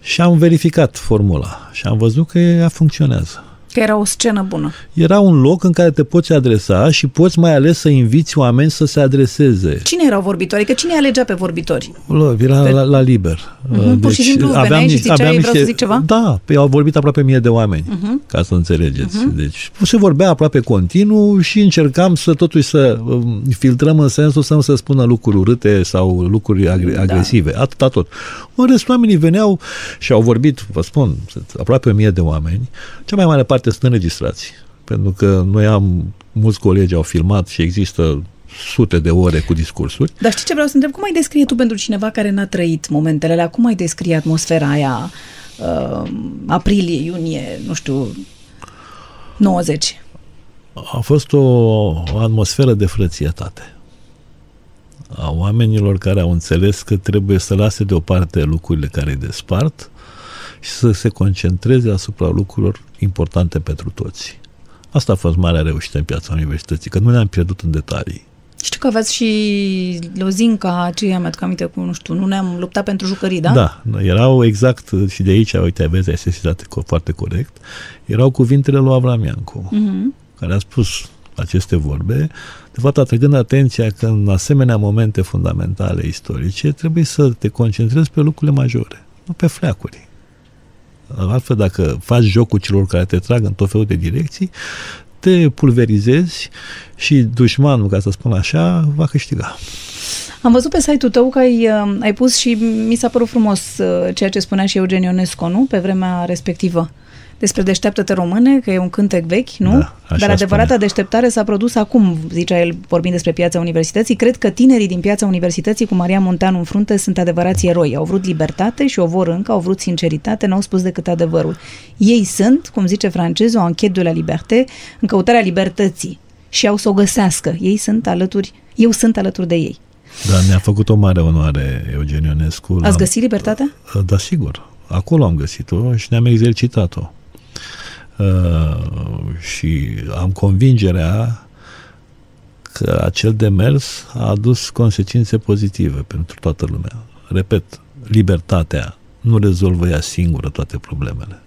și am verificat formula și am văzut că ea funcționează. Că era o scenă bună. Era un loc în care te poți adresa și poți mai ales să inviți oameni să se adreseze. Cine erau vorbitori? Că cine alegea pe vorbitori? Lă, Era la, la liber. Uh, Mhm, pur și simplu veneai și niște- ziceai, aveam "Vreau să zic ceva?" Da, pe au vorbit aproape mie de oameni, Mhm. ca să înțelegeți. Deci se vorbea aproape continuu și încercam să totuși să um, filtrăm în sensul să nu se spună lucruri urâte sau lucruri agre- Da. agresive. Atâta tot. În rest, oamenii veneau și au vorbit, vă spun, sunt aproape o mie de oameni. Cea mai mare parte sunt înregistrați. Pentru că noi am, mulți colegi au filmat și există sute de ore cu discursuri. Dar știi ce vreau să întreb? Cum ai descrie tu pentru cineva care n-a trăit momentele alea? Cum ai descrie atmosfera aia uh, aprilie, iunie, nu știu, 90? A fost o, o atmosferă de frățietate a oamenilor care au înțeles că trebuie să lase deoparte lucrurile care îi despart și să se concentreze asupra lucrurilor importante pentru toți. Asta a fost marea reușită în piața universității, că nu ne-am pierdut în detalii. Știu că aveți și lozinca aceea, mi-aduc aminte cu, nu știu, nu ne-am luptat pentru jucării, da? Da, erau exact, și de aici, uite, aveți, ai sesizat co- foarte corect, erau cuvintele lui Avram Iancu, Mhm. care a spus aceste vorbe, de fapt atrăgând atenția că în asemenea momente fundamentale istorice trebuie să te concentrezi pe lucrurile majore, nu pe fleacuri. Altfel, dacă faci jocul celor care te trag în tot felul de direcții, te pulverizezi și dușmanul, ca să spun așa, va câștiga. Am văzut pe site-ul tău că ai, uh, ai pus și mi s-a părut frumos uh, ceea ce spunea și Eugen Ionescu, nu? Pe vremea respectivă. Despre Deșteaptă-te române, că e un cântec vechi, nu? Da, așa Dar adevărata spunea. deșteptare s-a produs acum, zicea el, vorbind despre piața universității. Cred că tinerii din piața universității cu Maria Monteanu în frunte sunt adevărați eroi. Au vrut libertate și o vor încă, au vrut sinceritate, n-au spus decât adevărul. Ei sunt, cum zice francezul, o anchetă de la liberté, în căutarea libertății și au să o găsească. Ei sunt alături, eu sunt alături de ei. Dar ne-a făcut o mare onoare Eugen Ionescu. Ați L-am- găsit libertatea? Da, sigur. Acolo am găsit-o și ne-am exercitat-o. Uh, și am convingerea că acel demers a adus consecințe pozitive pentru toată lumea. Repet, libertatea nu rezolvă ea singură toate problemele.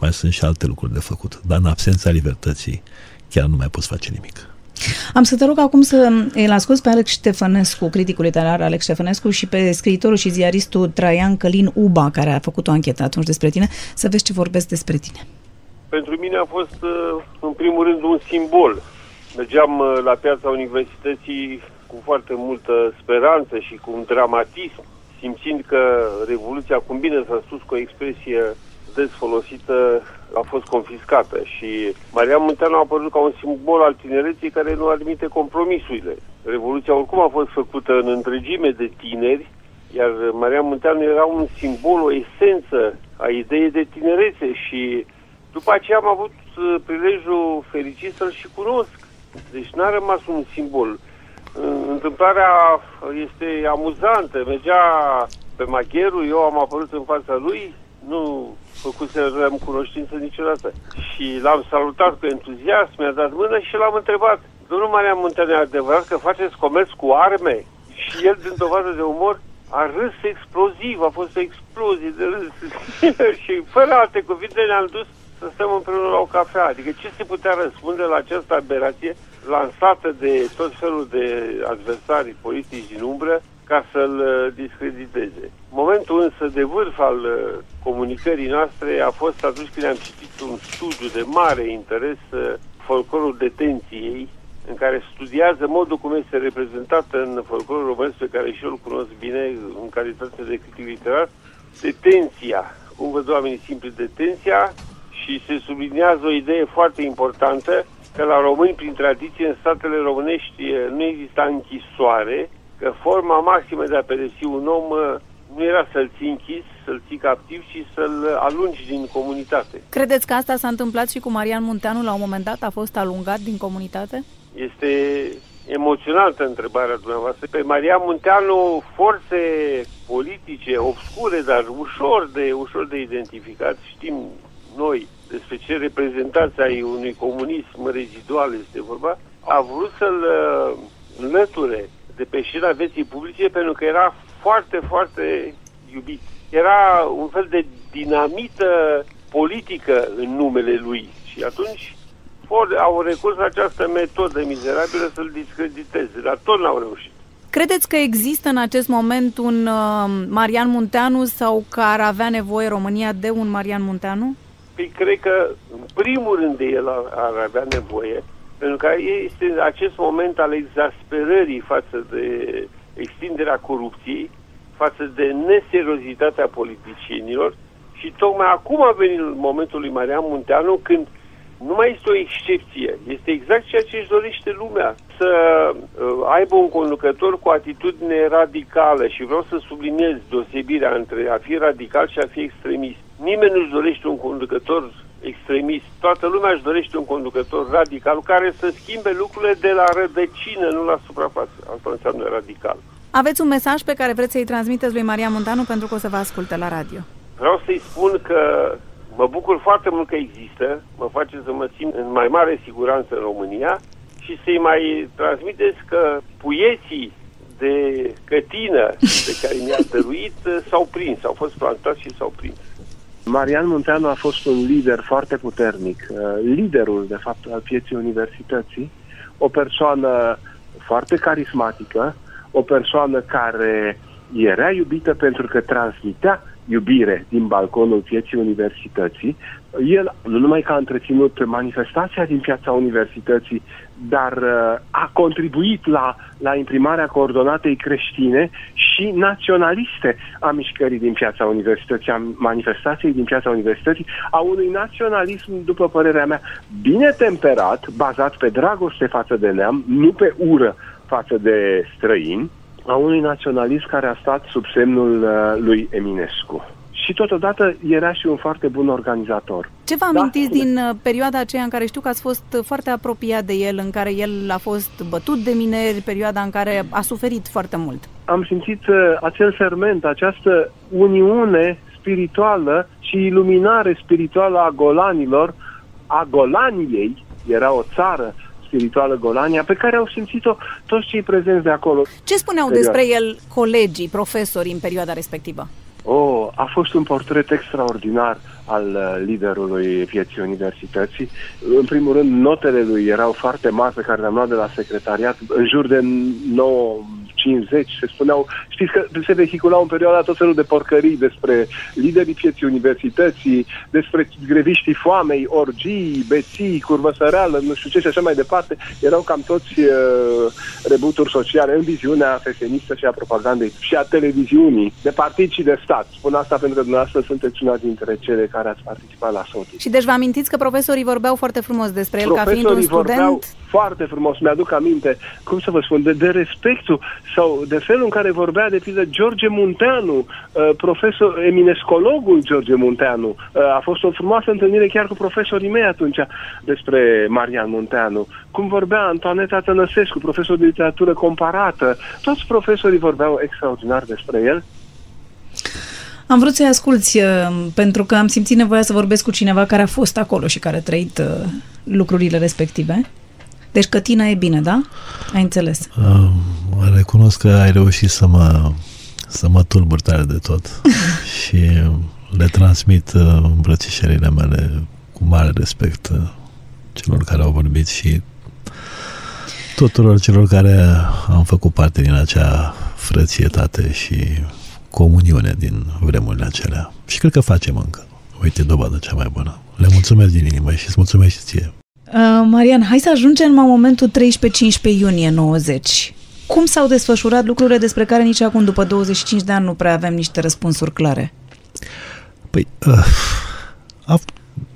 Mai sunt și alte lucruri de făcut, dar în absența libertății chiar nu mai poți face nimic. Am să te rog acum să îl asculți pe Alex Ștefănescu, criticul literar Alex Ștefănescu și pe scriitorul și ziaristul Traian Călin Uba, care a făcut o anchetă atunci despre tine, să vezi ce vorbesc despre tine. Pentru mine a fost, uh, în primul rând, un simbol. Mergeam uh, la piața universității cu foarte multă speranță și cu un dramatism, simțind că Revoluția, cum bine s-a spus cu o expresie des folosită, a fost confiscată și Maria Munteanu a apărut ca un simbol al tinereții care nu admite compromisurile. Revoluția oricum a fost făcută în întregime de tineri, iar Maria Munteanu era un simbol, o esență a ideii de tinerețe și după aceea am avut uh, prilejul fericit să-l și cunosc. Deci n-a rămas un simbol. Uh, Întâmplarea este amuzantă. Mergea pe Magheru, eu am apărut în fața lui, nu făcusem cunoștință niciodată. Și l-am salutat cu entuziasm, mi-a dat mână și l-am întrebat, domnul Maria Munteanu, e adevărat că faceți comerț cu arme? Și el, din dovadă de umor, a râs exploziv, a fost o explozie de râs. și fără alte cuvinte ne-am dus să stăm împreună la o cafea. Adică ce se putea răspunde la această aberație lansată de tot felul de adversari politici din umbră ca să-l uh, discrediteze. Momentul însă de vârf al uh, comunicării noastre a fost atunci când am citit un studiu de mare interes, uh, folclorul detenției, în care studiază modul cum este reprezentat în folclorul românesc, pe care și eu îl cunosc bine în calitate de critic literar, detenția. Cum văd oamenii simpli detenția și se subliniază o idee foarte importantă că la români, prin tradiție, în statele românești nu exista închisoare, că forma maximă de a pedepsi un om nu era să-l ții închis, să-l ții captiv, ci să-l alungi din comunitate. Credeți că asta s-a întâmplat și cu Marian Munteanu la un moment dat? A fost alungat din comunitate? Este emoționantă întrebarea dumneavoastră. Pe Maria Munteanu, forțe politice obscure, dar ușor de, ușor de identificat, știm noi despre ce reprezentați ai unui comunism rezidual este vorba, a vrut să-l uh, înlăture de pe șira vieții publice pentru că era foarte, foarte iubit. Era un fel de dinamită politică în numele lui și atunci au recurs la această metodă mizerabilă să-l discrediteze, dar tot n-au reușit. Credeți că există în acest moment un uh, Marian Munteanu sau că ar avea nevoie România de un Marian Munteanu? Păi cred că în primul rând de el ar, ar avea nevoie, pentru că este acest moment al exasperării față de extinderea corupției, față de neseriozitatea politicienilor și tocmai acum a venit momentul lui Marian Munteanu când nu mai este o excepție. Este exact ceea ce își dorește lumea. Să uh, aibă un conducător cu atitudine radicală și vreau să subliniez deosebirea între a fi radical și a fi extremist. Nimeni nu-și dorește un conducător extremist. Toată lumea își dorește un conducător radical care să schimbe lucrurile de la rădăcină, nu la suprafață. Asta înseamnă radical. Aveți un mesaj pe care vreți să-i transmiteți lui Maria Montanu pentru că o să vă asculte la radio. Vreau să-i spun că mă bucur foarte mult că există, mă face să mă simt în mai mare siguranță în România și să-i mai transmiteți că puieții de cătină pe care mi-a dăruit s-au prins, au fost plantați și s-au prins. Marian Munteanu a fost un lider foarte puternic, uh, liderul, de fapt, al pieții universității, o persoană foarte carismatică, o persoană care era iubită pentru că transmitea iubire din balconul vieții universității. El nu numai că a întreținut manifestația din piața universității, dar uh, a contribuit la, la imprimarea coordonatei creștine și naționaliste a mișcării din piața universității, a manifestației din piața universității, a unui naționalism, după părerea mea, bine temperat, bazat pe dragoste față de neam, nu pe ură față de străini, a unui naționalist care a stat sub semnul uh, lui Eminescu. Și totodată era și un foarte bun organizator. Ce vă amintiți da? din uh, perioada aceea în care știu că ați fost foarte apropiat de el, în care el a fost bătut de mineri, perioada în care a suferit foarte mult? Am simțit uh, acel ferment, această uniune spirituală și iluminare spirituală a golanilor, a Golaniei, era o țară spirituală Golania, pe care au simțit-o toți cei prezenți de acolo. Ce spuneau despre el colegii, profesori în perioada respectivă? Oh, a fost un portret extraordinar al uh, liderului vieții universității. În primul rând, notele lui erau foarte mari pe care le-am luat de la secretariat, în jur de 9 50, se spuneau, știți că se vehiculau în perioada tot felul de porcării despre liderii pieții universității, despre greviștii foamei, orgii, beții, curvăsăreală, nu știu ce și așa mai departe. Erau cam toți uh, rebuturi sociale în viziunea fesenistă și a propagandei și a televiziunii, de partid și de stat. Spun asta pentru că dumneavoastră sunteți una dintre cele care ați participat la SOTI. Și deci vă amintiți că profesorii vorbeau foarte frumos despre el ca fiind un student? Foarte frumos, mi-aduc aminte, cum să vă spun, de, de respectul sau de felul în care vorbea, de pildă, George Munteanu, uh, profesor, eminescologul George Munteanu. Uh, a fost o frumoasă întâlnire chiar cu profesorii mei atunci despre Marian Munteanu. Cum vorbea Antoaneta Tănăsescu, profesor de literatură comparată. Toți profesorii vorbeau extraordinar despre el. Am vrut să-i asculți uh, pentru că am simțit nevoia să vorbesc cu cineva care a fost acolo și care a trăit lucrurile respective. Deci cătina e bine, da? Ai înțeles. Uh, recunosc că ai reușit să mă, să mă tulbur tare de tot și le transmit uh, îmbrățișările mele cu mare respect uh, celor care au vorbit și tuturor celor care am făcut parte din acea frățietate și comuniune din vremurile acelea. Și cred că facem încă. Uite, dovadă cea mai bună. Le mulțumesc din inimă și îți mulțumesc și ție. Marian, hai să ajungem la momentul 13-15 iunie 90. Cum s-au desfășurat lucrurile despre care nici acum, după 25 de ani, nu prea avem niște răspunsuri clare? Păi, uh, a,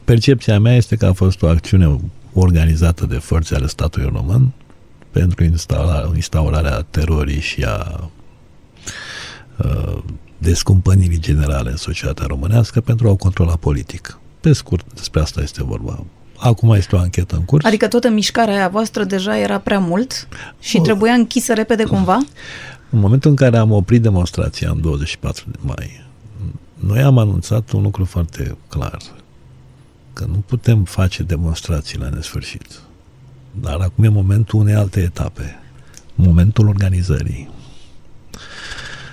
percepția mea este că a fost o acțiune organizată de forțe ale statului român pentru instaura, instaurarea terorii și a uh, descumpănirii generale în societatea românească pentru a o controla politic. Pe scurt, despre asta este vorba. Acum este o anchetă în curs. Adică toată mișcarea aia voastră deja era prea mult și trebuia închisă repede cumva? În momentul în care am oprit demonstrația în 24 de mai, noi am anunțat un lucru foarte clar, că nu putem face demonstrații la nesfârșit. Dar acum e momentul unei alte etape, momentul organizării.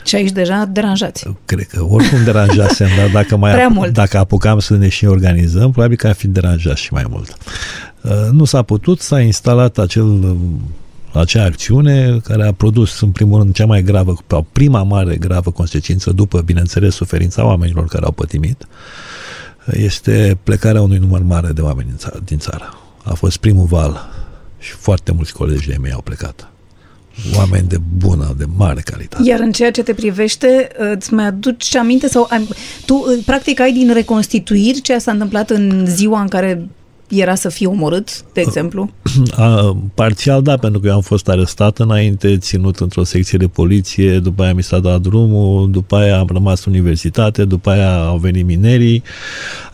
Și aici deja deranjați. Cred că oricum deranjasem, dar dacă, mai Prea ap- mult. dacă apucam să ne și organizăm, probabil că ar fi deranjat și mai mult. Uh, Nu s-a putut, s-a instalat acel, uh, acea acțiune care a produs, în primul rând, cea mai gravă, sau prima mare gravă consecință, după, bineînțeles, suferința oamenilor care au pătimit, este plecarea unui număr mare de oameni din țară. Din țară. A fost primul val și foarte mulți colegi de mei au plecat. Oameni de bună, de mare calitate. Iar în ceea ce te privește, îți mai aduci aminte sau ai- tu practic ai din reconstituiri ce s-a întâmplat în ziua în care era să fie omorât, de exemplu? A, parțial da, pentru că eu am fost arestat înainte, ținut într-o secție de poliție, după aia mi s-a dat drumul, după aia am rămas în universitate, după aia au venit minerii,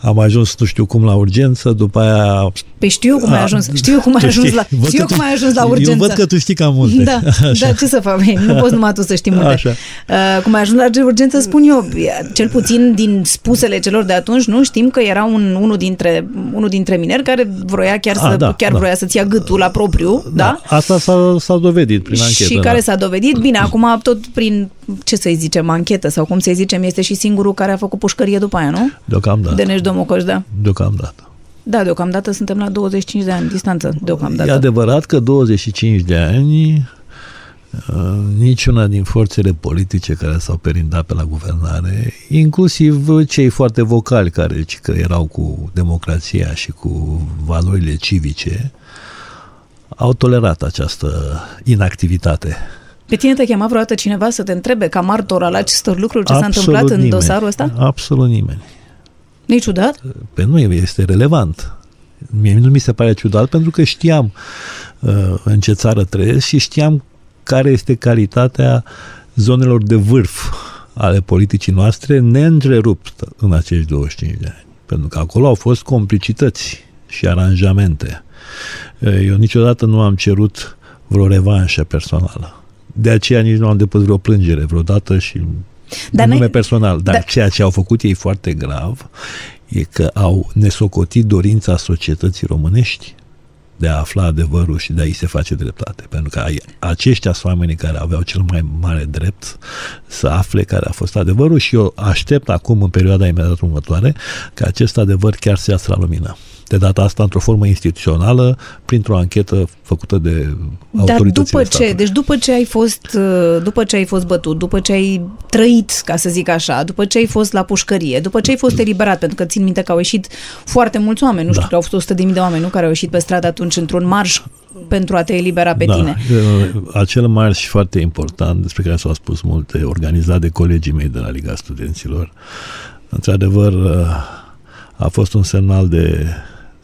am ajuns nu știu cum la urgență, după aia... Păi știu cum ai A, ajuns, știu cum ai tu ajuns știi, la, văd știu că tu- cum ai ajuns la urgență. Eu văd că tu știi cam multe. Da, da, ce să fac? Bine, nu poți numai tu să știi multe. Așa. Uh, cum ai ajuns la urgență, spun eu, cel puțin din spusele celor de atunci, nu știm că era un, unul, dintre, unul dintre mineri care vroia chiar, A, să, da, chiar da. vroia să-ți ia gâtul la propriu, da? Asta s-a, s-a dovedit prin anchetă. și care da. s-a dovedit, bine, acum tot prin, ce să-i zicem, anchetă sau cum să-i zicem, este și singurul care a făcut pușcărie după aia, nu? Deocamdată. Deneș Domocoș, da. Deocamdată. Da, deocamdată suntem la 25 de ani distanță, deocamdată. E adevărat că 25 de ani uh, niciuna din forțele politice care s-au perindat pe la guvernare, inclusiv cei foarte vocali care ci că erau cu democrația și cu valorile civice, au tolerat această inactivitate. Pe tine te chema vreodată cineva să te întrebe ca martor al acestor lucruri ce s-a Absolut întâmplat în nimeni. dosarul ăsta? Absolut nimeni. Nu-i ciudat? Pe noi este relevant. Mie nu mi se pare ciudat pentru că știam uh, în ce țară trăiesc și știam care este calitatea zonelor de vârf ale politicii noastre neîntrerupt în acești 25 de ani. Pentru că acolo au fost complicități și aranjamente. Uh, Eu niciodată nu am cerut vreo revanșă personală. De aceea nici nu am depus vreo plângere vreodată și Dar Dar nume n-ai- personal. Dar Dar- ceea ce au făcut ei foarte grav e că au nesocotit dorința societății românești de a afla adevărul și de a-i se face dreptate. Pentru că ai- aceștia sunt oamenii care aveau cel mai mare drept să afle care a fost adevărul și eu aștept acum, în perioada imediat următoare, ca acest adevăr chiar să iasă la lumină. De data asta, într-o formă instituțională, printr-o anchetă făcută de Dar autoritățile după ce, statului. deci după ce ai fost, uh, după ce ai fost bătut, după ce ai trăit, ca să zic așa, după ce ai fost la pușcărie, după ce ai fost eliberat, pentru că țin minte că au ieșit foarte mulți oameni, nu știu, Da. că au fost 100.000 de oameni, nu, care au ieșit pe stradă atunci într-un marș pentru a te elibera pe da, tine. uh, Acel marș foarte important, despre care s-au spus multe, organizat de colegii mei de la Liga Studenților, într-adevăr uh, a fost un semnal de,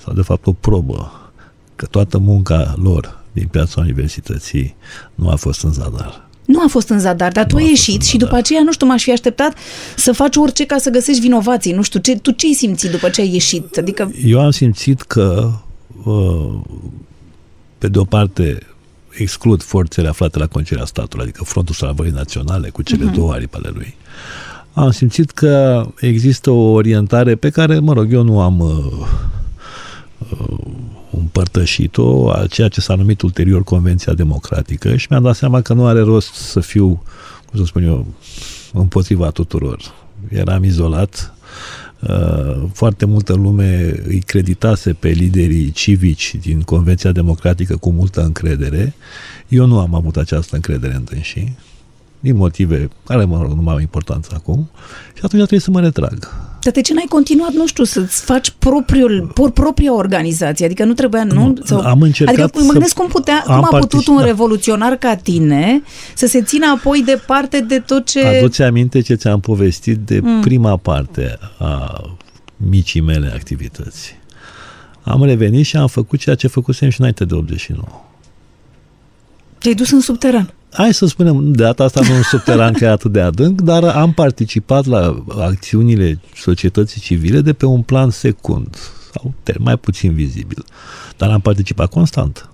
sau de fapt o probă, că toată munca lor din piața universității nu a fost în zadar. Nu a fost în zadar, dar tu Nu ai a fost ieșit în și zadar. după aceea, nu știu, m-aș fi așteptat să faci orice ca să găsești vinovații. Nu știu, ce, tu ce ai simțit după ce ai ieșit? Adică, Eu am simțit că, uh, pe de o parte, exclud forțele aflate la conducerea statului, adică Frontul Salvării Naționale cu cele uh-huh. două aripi ale lui. Am simțit că există o orientare pe care, mă rog, eu nu am uh, uh, împărtășit-o, a ceea ce s-a numit ulterior Convenția Democratică și mi-am dat seama că nu are rost să fiu, cum să spun eu, împotriva tuturor. Eram izolat, Uh, foarte multă lume îi creditase pe liderii civici din Convenția Democratică cu multă încredere. Eu nu am avut această încredere în dânsii. din motive care, mă rog, nu mai au importanță acum, și atunci trebuie să mă retrag. Dar de ce n-ai continuat, nu știu, să-ți faci propriul, por, propria organizație? Adică nu trebuia, nu? Nu, am încercat Adică mă gândesc cum, putea, am cum a putut un participat. revoluționar ca tine să se țină apoi departe de tot ce... Aduți aminte ce ți-am povestit de mm. prima parte a micii mele activități. Am revenit și am făcut ceea ce făcusem și înainte de 89. Te-ai dus în subteran. Hai să spunem, de data asta nu în subteran că e atât de adânc, dar am participat la acțiunile societății civile de pe un plan secund, sau ter- mai puțin vizibil. Dar am participat constant.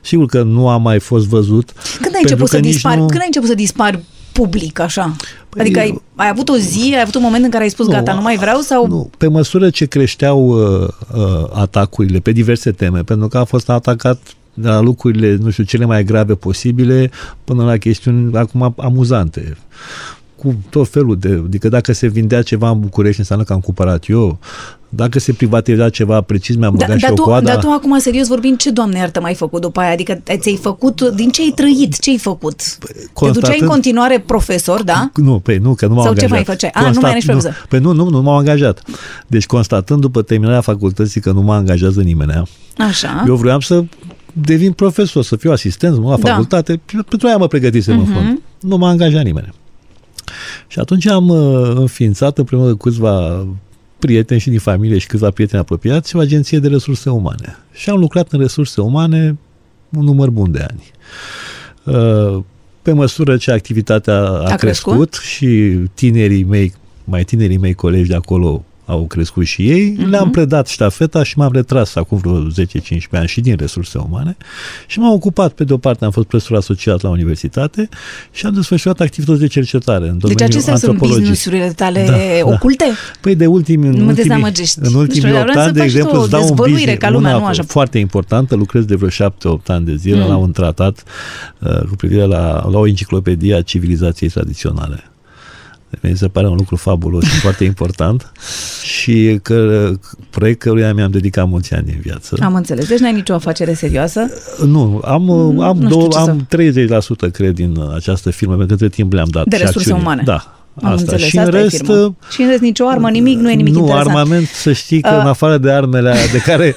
Sigur că nu am mai fost văzut. Când ai pentru început că să nici dispari? Nu... Când ai început să dispari public așa? Păi, adică ai, ai avut o zi, ai avut un moment în care ai spus Nu, gata, nu mai vreau sau Nu, pe măsură ce creșteau uh, uh, atacurile pe diverse teme, pentru că a fost atacat de la lucrurile, nu știu, cele mai grave posibile până la chestiuni acum amuzante cu tot felul de... Adică dacă se vindea ceva în București, înseamnă că am cumpărat eu. Dacă se privatiza ceva precis, mi-am Da, băgat și dar, o tu, coada. dar tu acum, serios vorbind, ce, Doamne iartă, mai făcut după aia? Adică ți-ai făcut, din ce ai trăit, ce ai făcut? Te duceai în constatând- continuare profesor, da? Nu, pe nu, că nu m-am Sau ce angajat. mai făceai? A, nu mai erai și nu, profesor. pe nu, nu, nu m-am angajat. Deci constatând după terminarea facultății că nu mă angajează nimeni, Așa. eu vreau să devin profesor, să fiu asistent la Da. facultate. Pentru aia mă pregătisem în fond. Nu m-a angajat nimeni. Și atunci am uh, înființat împreună cu câțiva prieteni și din familie și câțiva prieteni apropiați o agenție de resurse umane. Și am lucrat în resurse umane un număr bun de ani. Uh, Pe măsură ce activitatea a, a A crescut? crescut și tinerii mei, mai tinerii mei colegi de acolo au crescut și ei, Mhm. le-am predat ștafeta și m-am retras acum vreo 10-15 ani și din resurse umane și m-am ocupat, pe de o parte am fost profesor asociat la universitate și am desfășurat activități de cercetare în domeniul Deci acestea sunt antropologiei. businessurile tale Da, da. oculte? Păi de ultimi, în Nu mă ultimii, dezamăgești. în Nu ultimii știu, dar 8 vreau să ani, de faci și tu exemplu, o îți dau un dezvăluire business, ca lumea, una nu așa. foarte importantă, lucrez de vreo 7-8 ani de zile Mm. la un tratat uh, cu privire la, la o enciclopedie a civilizației tradiționale. Mi se pare un lucru fabulos și foarte important și că proiect căruia mi-am dedicat mulți ani din viață. Am înțeles. Deci n-ai nicio afacere serioasă? Nu, am, am, nu știu două, ce am 30% cred din uh, această firmă, pentru că între timp le-am dat De și resurse acțiuni. umane. Da. Am asta. înțeles. și în asta e rest, firma. uh, Și în rest nicio armă, nimic, nu e nimic nu, interesant. armament, să știi că Uh, în afară de armele alea de care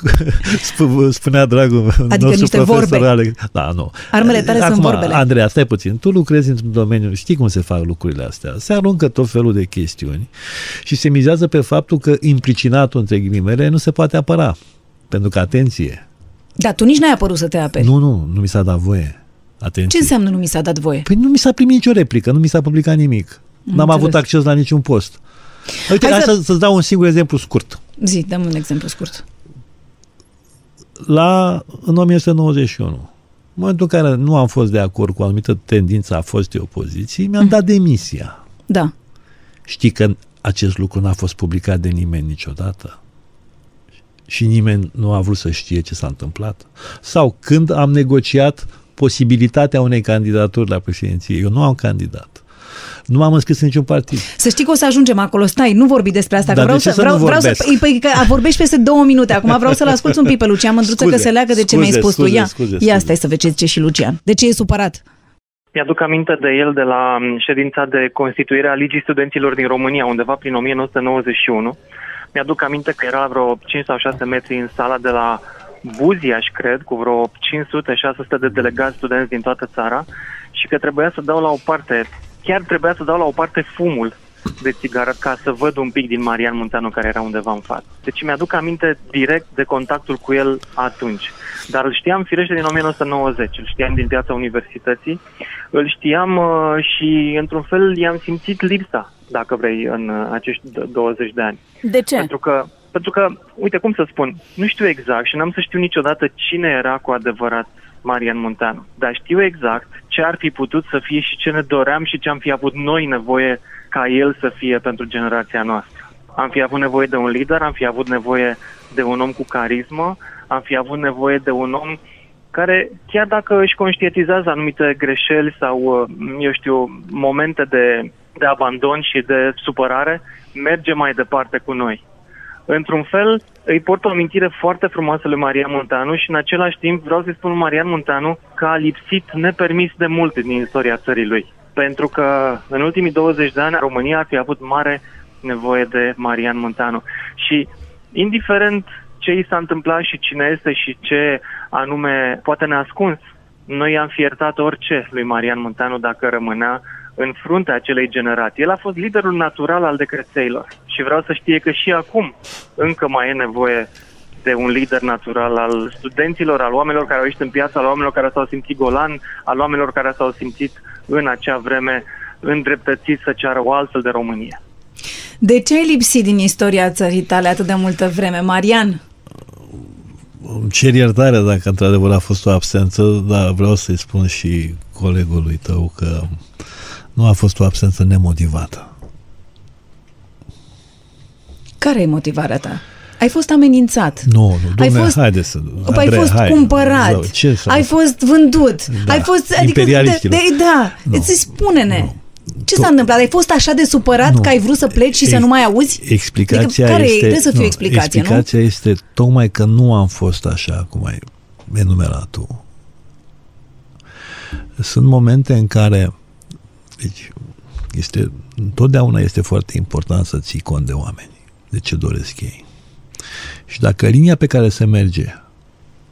sp- spunea dragul meu, Adică nostru niște profesor vorbe. Alex. Da, nu. Armele tale sunt Acum, vorbele. Andreea, stai puțin. Tu lucrezi într-un domeniu, știi cum se fac lucrurile astea. Se aruncă tot felul de chestiuni și se mizează pe faptul că implicinatul, între ghilimele, nu se poate apăra. Pentru că, atenție, Dar tu nici n-ai apărut să te aperi. nu, nu, nu mi s-a dat voie. Atenție. Ce înseamnă nu mi s-a dat voie? Păi nu mi s-a primit nicio replică, nu mi s-a publicat nimic. N-am înțeles. avut acces la niciun post. Uite, Hai hai să- să... să-ți dau un singur exemplu scurt. Zi, dăm un exemplu scurt. La, în 1991, în momentul în care nu am fost de acord cu o anumită tendință a fostei opoziții, mi-am dat demisia. Da. Știi că acest lucru n-a fost publicat de nimeni niciodată? Și nimeni nu a vrut să știe ce s-a întâmplat? Sau când am negociat posibilitatea unei candidaturi la președinție, eu nu am candidat. Nu m-am înscris în niciun partid. Să știi că o să ajungem acolo. Stai, nu vorbi despre asta. Dar că vreau de ce să, să vreau, nu vreau să, vorbesc? păi, păi, că vorbești peste două minute. Acum vreau să-l asculți un pic pe Lucian Mândruță Scuze, că se leagă de ce scuze, mi-ai spus tu. scuze, Ia, scuze, ia scuze. stai să vezi ce și Lucian. De ce e supărat? Mi-aduc aminte de el de la m, ședința de constituire a Ligii Studenților din România, undeva prin 1991. Mi-aduc aminte că era vreo 5 sau 6 metri în sala de la Buziaș, cred, cu vreo 500-600 de delegați studenți din toată țara și că trebuia să dau la o parte, chiar trebuia să dau la o parte fumul de țigară ca să văd un pic din Marian Munteanu care era undeva în față. Deci mi-aduc aminte direct de contactul cu el atunci. Dar îl știam firește din 1990, îl știam din viața universității, îl știam uh, și într-un fel i-am simțit lipsa, dacă vrei, în uh, acești d- 20 de ani. De ce? Pentru că, pentru că, uite, cum să spun, nu știu exact și n-am să știu niciodată cine era cu adevărat Marian Munteanu. Dar știu exact ce ar fi putut să fie și ce ne doream și ce am fi avut noi nevoie ca el să fie pentru generația noastră. Am fi avut nevoie de un lider, am fi avut nevoie de un om cu carismă, am fi avut nevoie de un om care, chiar dacă își conștientizează anumite greșeli sau, uh, eu știu, momente de, de abandon și de supărare, merge mai departe cu noi. Într-un fel, îi port o amintire foarte frumoasă lui Marian Montanu și în același timp vreau să-i spun lui Marian Montanu că a lipsit nepermis de mult din istoria țării lui. Pentru că în ultimii 20 de ani România ar fi avut mare nevoie de Marian Montanu. Și indiferent ce i s-a întâmplat și cine este și ce anume poate ne ascuns, noi am fiertat orice lui Marian Montanu dacă rămânea în fruntea acelei generații. El a fost liderul natural al decrețeilor și vreau să știe că și acum încă mai e nevoie de un lider natural al studenților, al oamenilor care au ieșit în piață, al oamenilor care s-au simțit golan, al oamenilor care s-au simțit în acea vreme îndreptățiți să ceară o altfel de Românie. De ce ai lipsit din istoria țării tale atât de multă vreme, Marian? Îmi cer iertare dacă într-adevăr a fost o absență, dar vreau să-i spun și colegului tău că nu a fost o absență nemotivată. Care e motivarea ta? Ai fost amenințat. Nu, nu, domne, ai fost, haide să... Andrei, ai fost hai, cumpărat. Zău, ce să ai fost vândut. Da, ai fost... Adică, de, de, da, nu, îți spune-ne. Nu. Ce s-a întâmplat? Ai fost așa de supărat nu. că ai vrut să pleci și Ex- să nu mai auzi? Explicația adică, care este... Trebuie să fie nu, explicație, explicația nu? este tocmai că nu am fost așa cum ai enumerat tu. Sunt momente în care deci, este, întotdeauna este foarte important să ții cont de oameni, de ce doresc ei. Și dacă linia pe care se merge,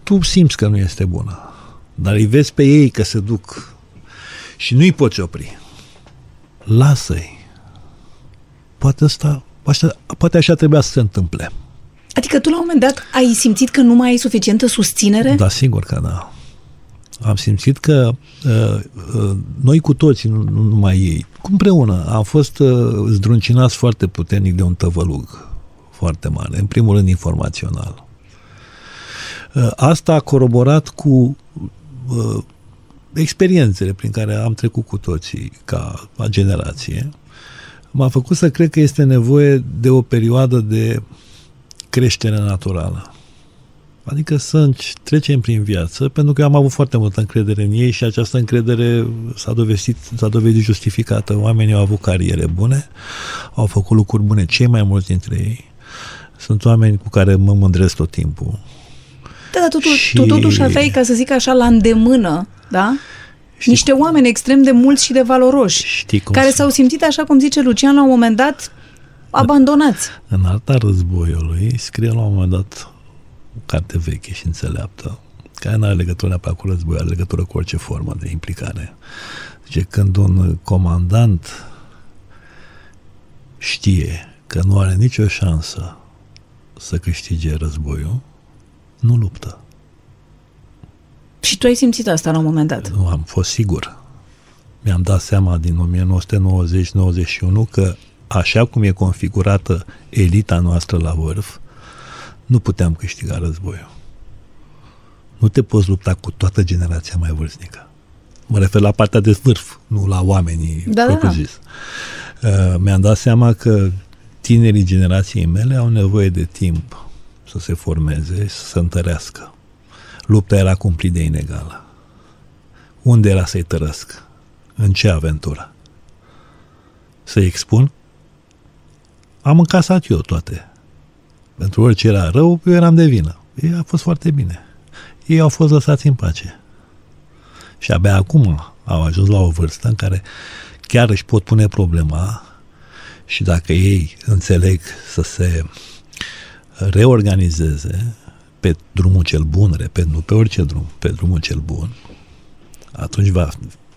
tu simți că nu este bună, dar îi vezi pe ei că se duc și nu-i poți opri, lasă-i. Poate asta, așa, poate așa trebuia să se întâmple. Adică tu la un moment dat ai simțit că nu mai ai suficientă susținere? Da, sigur că da. Am simțit că uh, uh, noi cu toții, nu, nu numai ei, împreună, am fost uh, zdruncinați foarte puternic de un tăvălug foarte mare, în primul rând informațional. Uh, asta a coroborat cu uh, experiențele prin care am trecut cu toții ca generație, m-a făcut să cred că este nevoie de o perioadă de creștere naturală. Adică să trecem prin viață, pentru că eu am avut foarte multă încredere în ei și această încredere s-a dovedit, s-a dovedit justificată. Oamenii au avut cariere bune, au făcut lucruri bune, cei mai mulți dintre ei. Sunt oameni cu care mă mândresc tot timpul. Da, dar tu, și... tu totuși aveai, ca să zic așa, la îndemână, da? Știi Niște cum... oameni extrem de mulți și de valoroși, Știi cum care s-au simțit, așa cum zice Lucian, la un moment dat, abandonați. În arta războiului scrie la un moment dat o carte veche și înțeleaptă, care nu are legătură neapărat cu război, are legătură cu orice formă de implicare. Zice, când un comandant știe că nu are nicio șansă să câștige războiul, nu luptă. Și tu ai simțit asta la un moment dat? Nu, am fost sigur. Mi-am dat seama din 1990-91 că așa cum e configurată elita noastră la vârf, nu puteam câștiga războiul. Nu te poți lupta cu toată generația mai vârstnică. Mă refer la partea de vârf, nu la oamenii da, da. zis. Uh, mi-am dat seama că tinerii generației mele au nevoie de timp să se formeze, să se întărească. Lupta era cumplit de inegală. Unde era să-i tărăsc? În ce aventură? Să-i expun? Am încasat eu toate. Pentru orice era rău, eu eram de vină. Ei a fost foarte bine. Ei au fost lăsați în pace. Și abia acum au ajuns la o vârstă în care chiar își pot pune problema și dacă ei înțeleg să se reorganizeze pe drumul cel bun, repet, nu pe orice drum, pe drumul cel bun, atunci va,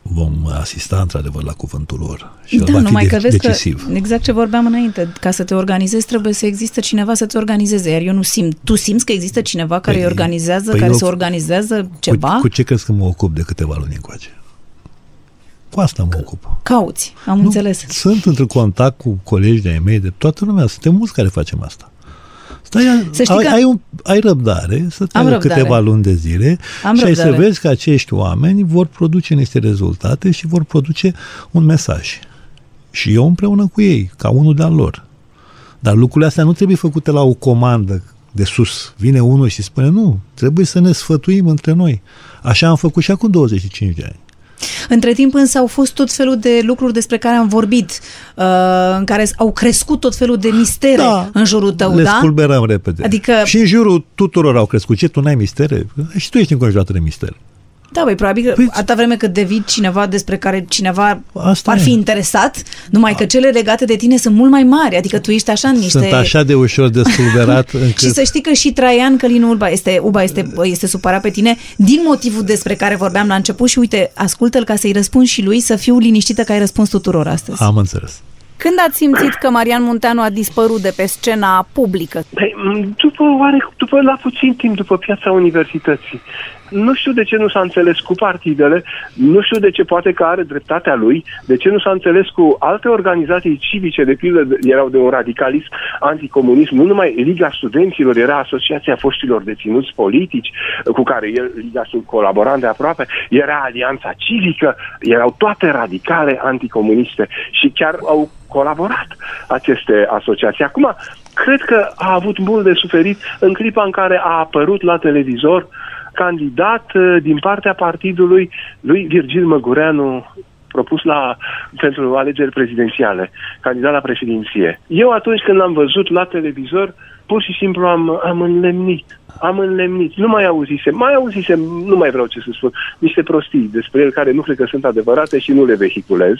vom asista într-adevăr la cuvântul lor și da, va fi numai de- că vezi decisiv. că, exact ce vorbeam înainte, ca să te organizezi trebuie să existe cineva să-ți organizeze, iar eu nu simt. Tu simți că există cineva care Păi- îi organizează, păi care eu- se organizează ceva? Cu, cu ce crezi că mă ocup de câteva luni încoace? Cu asta mă ocup. Cauți, am Nu, înțeles. Sunt într contact cu colegi de-ai mei, de toată lumea. Suntem mulți care facem asta. Stai, Să știi ai, că- ai, un, ai răbdare să treacă răbdare. câteva luni de zile Am și ai să răbdare. vezi că acești oameni vor produce niște rezultate și vor produce un mesaj. Și eu împreună cu ei, ca unul de-al lor. Dar lucrurile astea nu trebuie făcute la o comandă de sus. Vine unul și spune, nu, trebuie să ne sfătuim între noi. Așa am făcut și acum 25 de ani. Între timp însă au fost tot felul de lucruri despre care am vorbit, uh, în care au crescut tot felul de mistere Da. în jurul tău, Le da? spulberăm repede. Adică- Și în jurul tuturor au crescut. Ce, tu n-ai mistere? Și tu ești înconjurată de mistere. Da, băi, probabil că Păi- atâta vreme cât devii cineva despre care cineva Asta ar e. fi interesat, numai că cele legate de tine sunt mult mai mari, adică tu ești așa în niște... Sunt așa de ușor de spulberat încât... Și să știi că și Traian Călin Uba este, Uba este, este supărat pe tine din motivul despre care vorbeam la început și uite, ascultă-l ca să-i răspunzi și lui să fiu liniștită că ai răspuns tuturor astăzi. Am înțeles. Când ați simțit că Marian Munteanu a dispărut de pe scena publică? Păi, m, după, oare, după la puțin timp după piața universității. Nu știu de ce nu s-a înțeles cu partidele, nu știu de ce poate că are dreptatea lui, de ce nu s-a înțeles cu alte organizații civice, de pildă de- erau de un radicalism anticomunism, nu numai Liga Studenților, era Asociația Foștilor Deținuți Politici, cu care el, Liga Stud colaborant de aproape, era Alianța Civică, erau toate radicale anticomuniste și chiar au colaborat aceste asociații. Acum, cred că a avut mult de suferit în clipa în care a apărut la televizor candidat eh, din partea partidului lui Virgil Măgureanu propus la, pentru alegeri prezidențiale, candidat la președinție. Eu atunci când l-am văzut la televizor, pur și simplu am, am înlemnit. Am înlemnit. Nu mai auzisem, mai auzisem, nu mai vreau ce să spun, niște prostii despre el care nu cred că sunt adevărate și nu le vehiculez,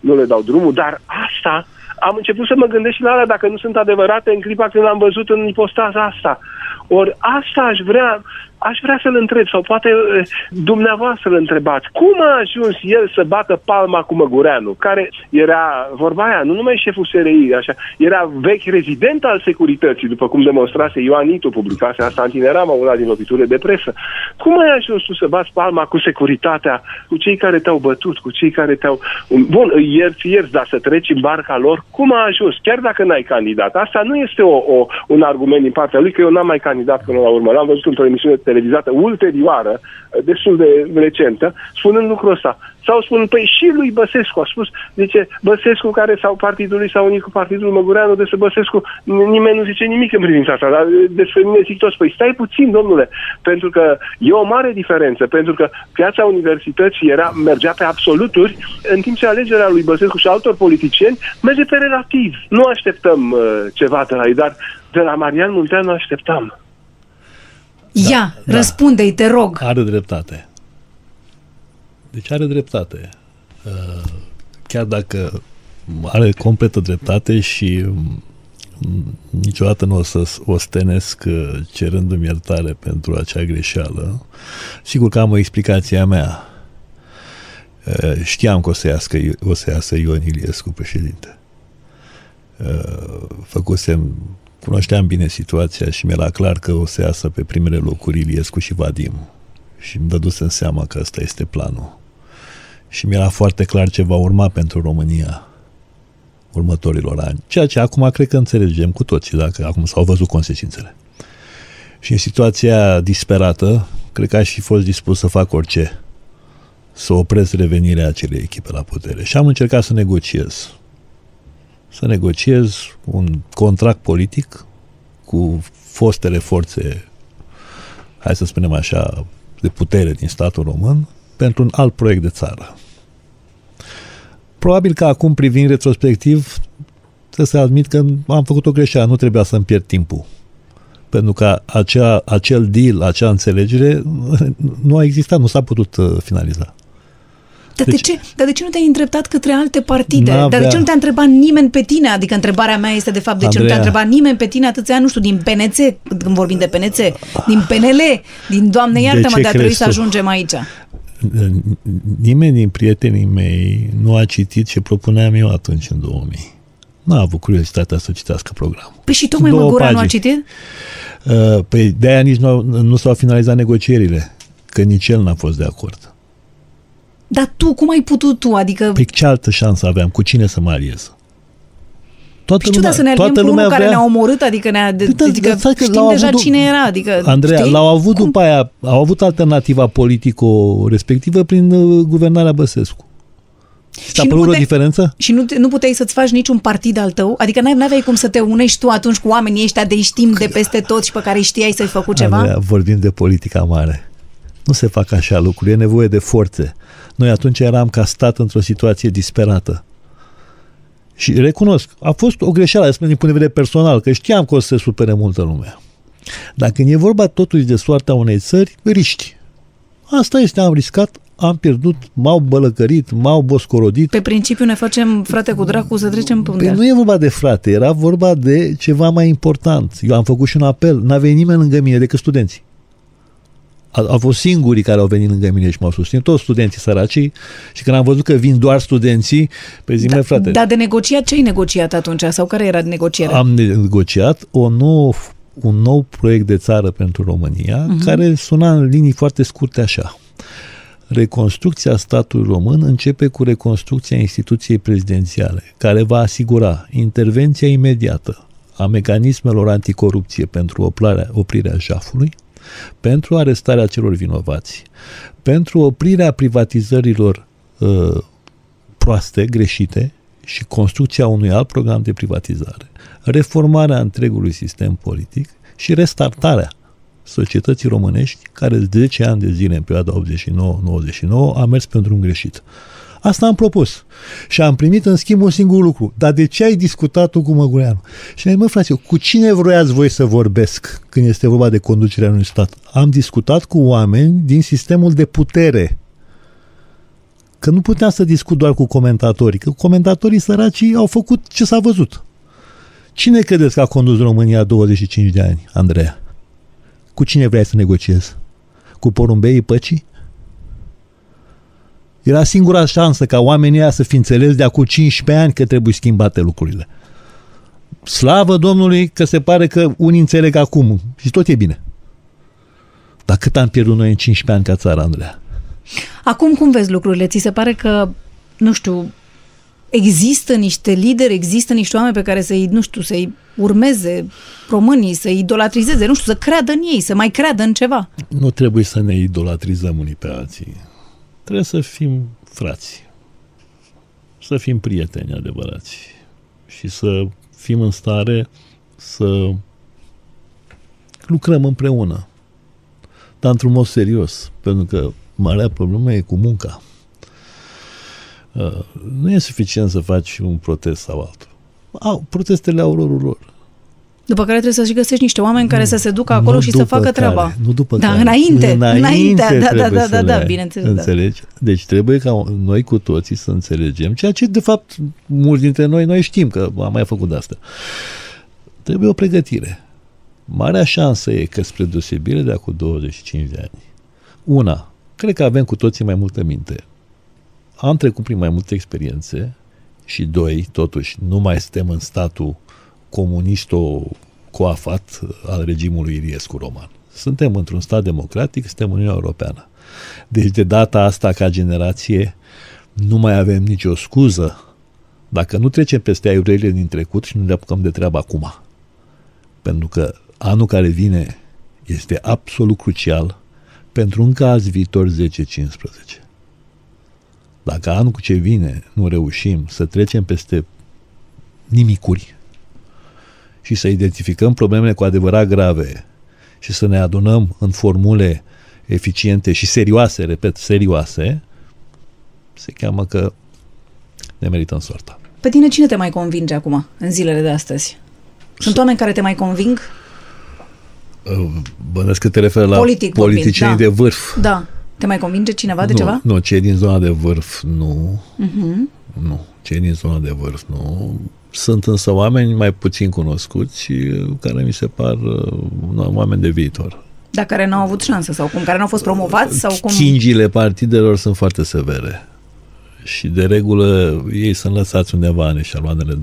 nu le dau drumul, dar asta am început să mă gândesc și la alea dacă nu sunt adevărate în clipa când l-am văzut în ipostaza asta. Ori asta aș vrea, aș vrea să-l întreb, sau poate eh, dumneavoastră îl întrebați, cum a ajuns el să bată palma cu Măgureanu, care era, vorba aia, nu numai șeful SRI, așa, era vechi rezident al securității, după cum demonstrase Ioanitu, publicase asta în Tinerama, una din loviturile de presă. Cum ai ajuns tu să bați palma cu securitatea, cu cei care te-au bătut, cu cei care te-au... Bun, îi ierți, ierți, dar să treci în barca lor, cum a ajuns? Chiar dacă n-ai candidat. Asta nu este o, o, un argument din partea lui, că eu n-am mai candidat până la urmă. L-am văzut într-o emisiune televizată ulterioară, destul de recentă, spunând lucrul ăsta. Sau spun, păi și lui Băsescu a spus, zice, Băsescu care sau partidului s-a unit cu partidul Măgureanu, despre Băsescu nimeni nu zice nimic în privința asta, dar despre mine zic toți, păi stai puțin, domnule, pentru că e o mare diferență, pentru că piața universității era, mergea pe absoluturi, în timp ce alegerea lui Băsescu și altor politicieni merge pe relativ. Nu așteptăm uh, ceva de la ei, dar de la Marian Munteanu așteptam. Ia, da. răspunde-i, te rog. Are dreptate. Deci are dreptate. Uh, Chiar dacă are completă dreptate și mm, niciodată nu o să o stenesc uh, cerându-mi iertare pentru acea greșeală. Sigur că am o explicație a mea. Uh, Știam că o să iasă, o să iasă Ion Iliescu președinte. Uh, Făcusem, cunoșteam bine situația și mi-era clar că o să iasă pe primele locuri Iliescu și Vadim. Și îmi dădusem seama că ăsta este planul. Și mi-era foarte clar ce va urma pentru România următorilor ani. Ceea ce acum cred că înțelegem cu toții, dacă acum s-au văzut consecințele. Și în situația disperată, cred că aș fi fost dispus să fac orice, să opresc revenirea acelei echipe la putere. Și am încercat să negociez. Să negociez un contract politic cu fostele forțe, hai să spunem așa, de putere din statul român, pentru un alt proiect de țară. Probabil că acum, privind retrospectiv, trebuie să admit că am făcut o greșeală, nu trebuia să-mi pierd timpul. Pentru că acea, acel deal, acea înțelegere nu a existat, nu s-a putut uh, finaliza. Dar, Deci- de ce, dar de ce nu te-ai îndreptat către alte partide? N-avea- Dar de ce nu te-a întrebat nimeni pe tine? Adică întrebarea mea este de fapt de ce nu te-a Andreea. întrebat nimeni pe tine atâția ani, nu știu, din PNC, când vorbim de PNC, din PNL, din Doamne iartă-mă, ce de a trebui crezi să tu? ajungem aici. Nimeni din prietenii mei nu a citit ce propuneam eu atunci, în 2000. N-a avut curiozitatea să citească programul. Păi și tocmai Două Măgura nu a pagini. citit? Uh, Păi de-aia nici nu, nu s-au finalizat negocierile, că nici el n-a fost de acord. Dar tu, cum ai putut tu? Adică, Păi ce altă șansă aveam? Cu cine să mă aliez? Toată știu, dar să ne aliem cu unul care ne-a omorât, adică, ne-a, de, Păi da, adică dar stai că știm l-au deja avut- cine era. Adică, Andreea, știi? l-au avut după aia, au avut alternativa politico respectivă prin uh, guvernarea Băsescu. Ți-a nu părut o puteai- diferență? Și nu, te- nu puteai să-ți faci niciun partid al tău? Adică n-ai- n-aveai cum să te unești tu atunci cu oamenii ăștia de știm de peste tot și pe care îi știai să-i făcut ceva? Andreea, vorbim de politica mare. Nu se fac așa lucruri, e nevoie de forțe. Noi atunci eram ca stat într-o situație disperată. Și recunosc, a fost o greșeală, spun din punct de vedere personal, că știam că o să se supere multă lume. Dar când e vorba totuși de soarta unei țări, riști. Asta este, am riscat, am pierdut, m-au bălăcărit, m-au boscorodit. Pe principiu ne facem frate cu dracu să trecem pe Păi nu e vorba de frate, era vorba de ceva mai important. Eu am făcut și un apel, n-a venit nimeni lângă mine decât studenții. A- Au fost singurii care au venit lângă mine și m-au susținut, toți studenții săracii și când am văzut că vin doar studenții, pe zi da, frate, Dar de negociat, ce ai negociat atunci? Sau care era negocierea? am negociat o nouă, un nou proiect de țară pentru România, uh-huh. care suna în linii foarte scurte așa. Reconstrucția statului român începe cu reconstrucția instituției prezidențiale, care va asigura intervenția imediată a mecanismelor anticorupție pentru oplarea, oprirea jafului, pentru arestarea celor vinovați, pentru oprirea privatizărilor uh, proaste, greșite și construcția unui alt program de privatizare, reformarea întregului sistem politic și restartarea societății românești, care de 10 ani de zile, în perioada 89-99, a mers pe un drum greșit. Asta am propus. Și am primit în schimb un singur lucru. Dar de ce ai discutat tu cu Măgureanu? Și ne mă, frate, cu cine vroiați voi să vorbesc când este vorba de conducerea unui stat? Am discutat cu oameni din sistemul de putere. Că nu puteam să discut doar cu comentatorii, că comentatorii săracii au făcut ce s-a văzut. Cine credeți că a condus România 25 de ani, Andreea? Cu cine vrei să negociezi? Cu porumbeii păcii? Era singura șansă ca oamenii ăia să fi înțeles de acum 15 ani că trebuie schimbate lucrurile. Slavă Domnului că se pare că unii înțeleg acum și tot e bine. Dar cât am pierdut noi în 15 ani ca țară, Andreea? Acum cum vezi lucrurile? Ți se pare că, nu știu, există niște lideri, există niște oameni pe care să-i, nu știu, să-i urmeze românii, să-i idolatrizeze, nu știu, să creadă în ei, să mai creadă în ceva. Nu trebuie să ne idolatrizăm unii pe alții. Trebuie să fim frați. Să fim prieteni adevărați. Și să fim în stare să lucrăm împreună. Dar într-un mod serios. Pentru că marea problemă e cu munca. Uh, nu e suficient să faci un protest sau altul. Au, protestele au rolul lor. După care trebuie să-și găsești niște oameni care să se ducă acolo Nu și să după facă care, treaba. Nu după Da, care. înainte, înainte, da, da, trebuie da, să da, le da, ai. bineînțeles, da. Înțelegi? Deci trebuie ca noi cu toții să înțelegem, ceea ce de fapt mulți dintre noi, noi știm că am mai făcut de asta. Trebuie o pregătire. Marea șansă e că spre deosebire de acum 25 de ani, una, cred că avem cu toții mai multă minte. Am trecut prin mai multe experiențe și doi, totuși, nu mai suntem în statul comunisto-coafat al regimului Iliescu Roman. Suntem într-un stat democratic, suntem în Uniunea Europeană. Deci de data asta, ca generație, nu mai avem nicio scuză dacă nu trecem peste aiurile din trecut și nu ne apucăm de treabă acum. Pentru că anul care vine este absolut crucial pentru un caz viitor 10-15. Dacă anul ce vine nu reușim să trecem peste nimicuri și să identificăm problemele cu adevărat grave și să ne adunăm în formule eficiente și serioase, repet, serioase, se cheamă că ne merităm soarta. Pe tine cine te mai convinge acum, în zilele de astăzi? Sunt oameni care te mai conving? Bănesc că te referă la Politic politicieni vorbind, de vârf. Da. Te mai convinge cineva de nu, ceva? Nu, cei din zona de vârf nu. Uh-huh. Nu, cei din zona de vârf nu. Sunt însă oameni mai puțin cunoscuți care mi se par uh, oameni de viitor. Dar care n-au avut șansă sau cum? Care n-au fost promovați sau cum? Chingile partidelor sunt foarte severe. Și de regulă ei sunt lăsați undeva în eșaloanele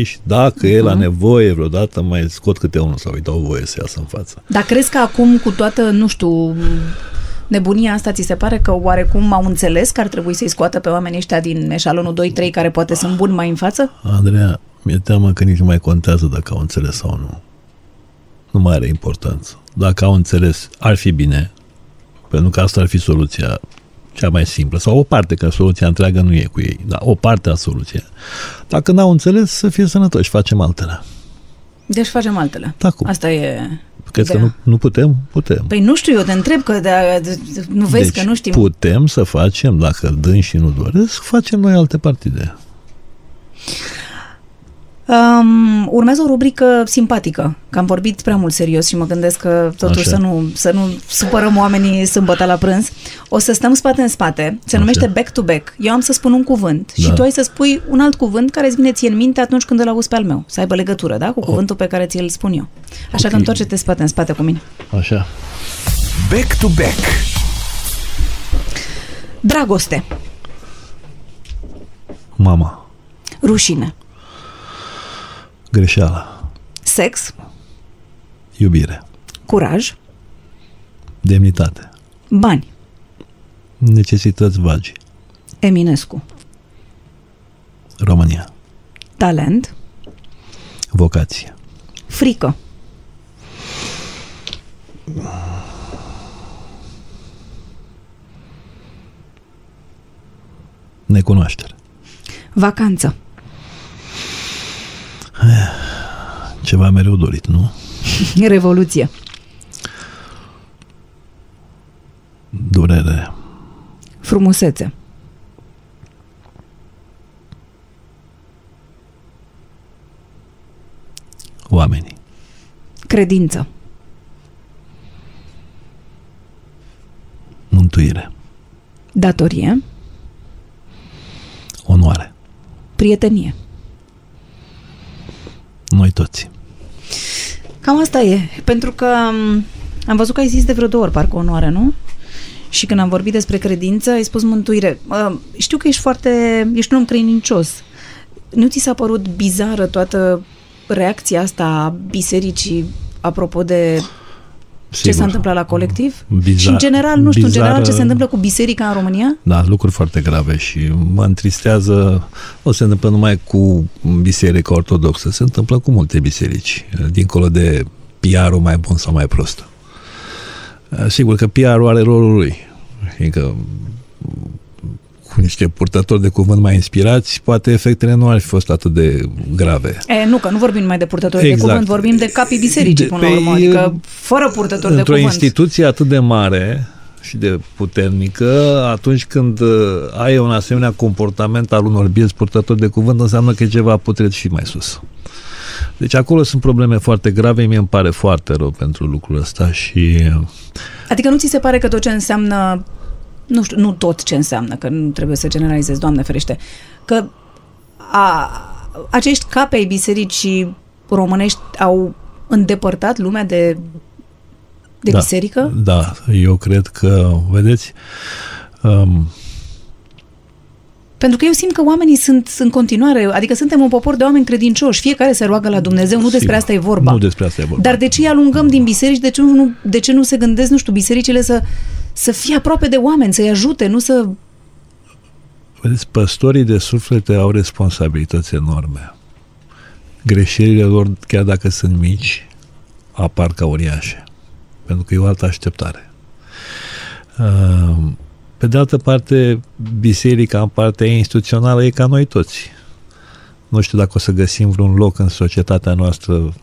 2-3 și dacă uh-huh. e la nevoie vreodată mai scot câte unul sau îi dau voie să iasă în față. Dar crezi că acum cu toată, nu știu, nebunia asta ți se pare că oarecum au înțeles că ar trebui să-i scoată pe oamenii ăștia din eșalonul 2-3 care poate sunt buni mai în față? Andreea, mi-e teamă că nici nu mai contează dacă au înțeles sau nu. Nu mai are importanță. Dacă au înțeles, ar fi bine, pentru că asta ar fi soluția cea mai simplă, sau o parte, că soluția întreagă nu e cu ei, dar o parte a soluției. Dacă n-au înțeles, să fie sănătoși, facem altele. Deci facem altele. Da, cum? Asta e... Crezi Da. că nu, nu putem? Putem. Păi nu știu, eu te întreb că de, de, nu vezi deci că nu știm. putem să facem, dacă dânsii nu doresc, facem noi alte partide. Um, urmează o rubrică simpatică, că am vorbit prea mult serios și mă gândesc că totuși Așa. să nu, să nu supărăm oamenii sâmbătă la prânz. O să stăm spate în spate, se Așa. numește back-to-back. Eu am să spun un cuvânt și Da. tu ai să spui un alt cuvânt care îți vine ție în minte atunci când îl auzi pe al meu, să aibă legătură, da, cu cuvântul pe care ți-l spun eu. Așa că Ok. întoarce-te spate în spate cu mine. Așa. Back to back. Dragoste, Mama. rușine, Greșeala. sex, Iubire. curaj, Demnitate. bani, Necesități vagi. Eminescu, România. talent, Vocație. frică, Necunoaștere. vacanță, Ceva mereu dorit, nu? revoluție, Durere. frumusețe, Oamenii. credință, Mântuire. datorie, Onoare. prietenie. Noi toți. Cam asta e, pentru că m, am văzut că ai zis de vreo două ori parcă onoare, nu? Și când am vorbit despre credință, ai spus mântuire. Uh, Știu că ești foarte, ești un om credincios. Nu ți s-a părut bizară toată reacția asta a bisericii apropo de ce Sigur. s-a întâmplat la colectiv? Bizar- și în general, nu știu, în general ce bizară- se întâmplă cu biserica în România? Da, lucruri foarte grave și mă întristează, nu se întâmplă numai cu biserica ortodoxă, se întâmplă cu multe biserici, dincolo de PR-ul mai bun sau mai prost. Sigur că PR-ul are rolul lui, fiindcă cu niște purtători de cuvânt mai inspirați, poate efectele nu ar fi fost atât de grave. E, nu, că nu vorbim numai de purtători Exact. de cuvânt, vorbim de capii bisericii De- până la păi, urmă, adică fără purtători de Într-o cuvânt. instituție atât de mare și de puternică, atunci când uh, ai un asemenea comportament al unor bieți purtători de cuvânt, înseamnă că e ceva putred și mai sus. Deci acolo sunt probleme foarte grave, mie îmi pare foarte rău pentru lucrul ăsta și Adică nu ți se pare că tot ce înseamnă, nu știu, nu tot ce înseamnă, că nu trebuie să generalizezi, Doamne ferește, că a, acești capi ai bisericii românești au îndepărtat lumea de, de da, biserică? Da, eu cred că, vedeți, um, Pentru că eu simt că oamenii sunt în continuare, adică suntem un popor de oameni credincioși, fiecare se roagă la Dumnezeu, nu despre sigur, asta e vorba. Nu despre asta e vorba. Dar de ce îi alungăm din biserici? De ce nu, de ce nu se gândesc, nu știu, bisericile să, să fie aproape de oameni, să-i ajute, nu să... Vedeți, păstorii de suflete au responsabilități enorme. Greșelile lor, chiar dacă sunt mici, apar ca uriașe. Pentru că e o altă așteptare. Uh, Pe de altă parte, biserica în partea instituțională e ca noi toți. Nu știu dacă o să găsim vreun loc în societatea noastră,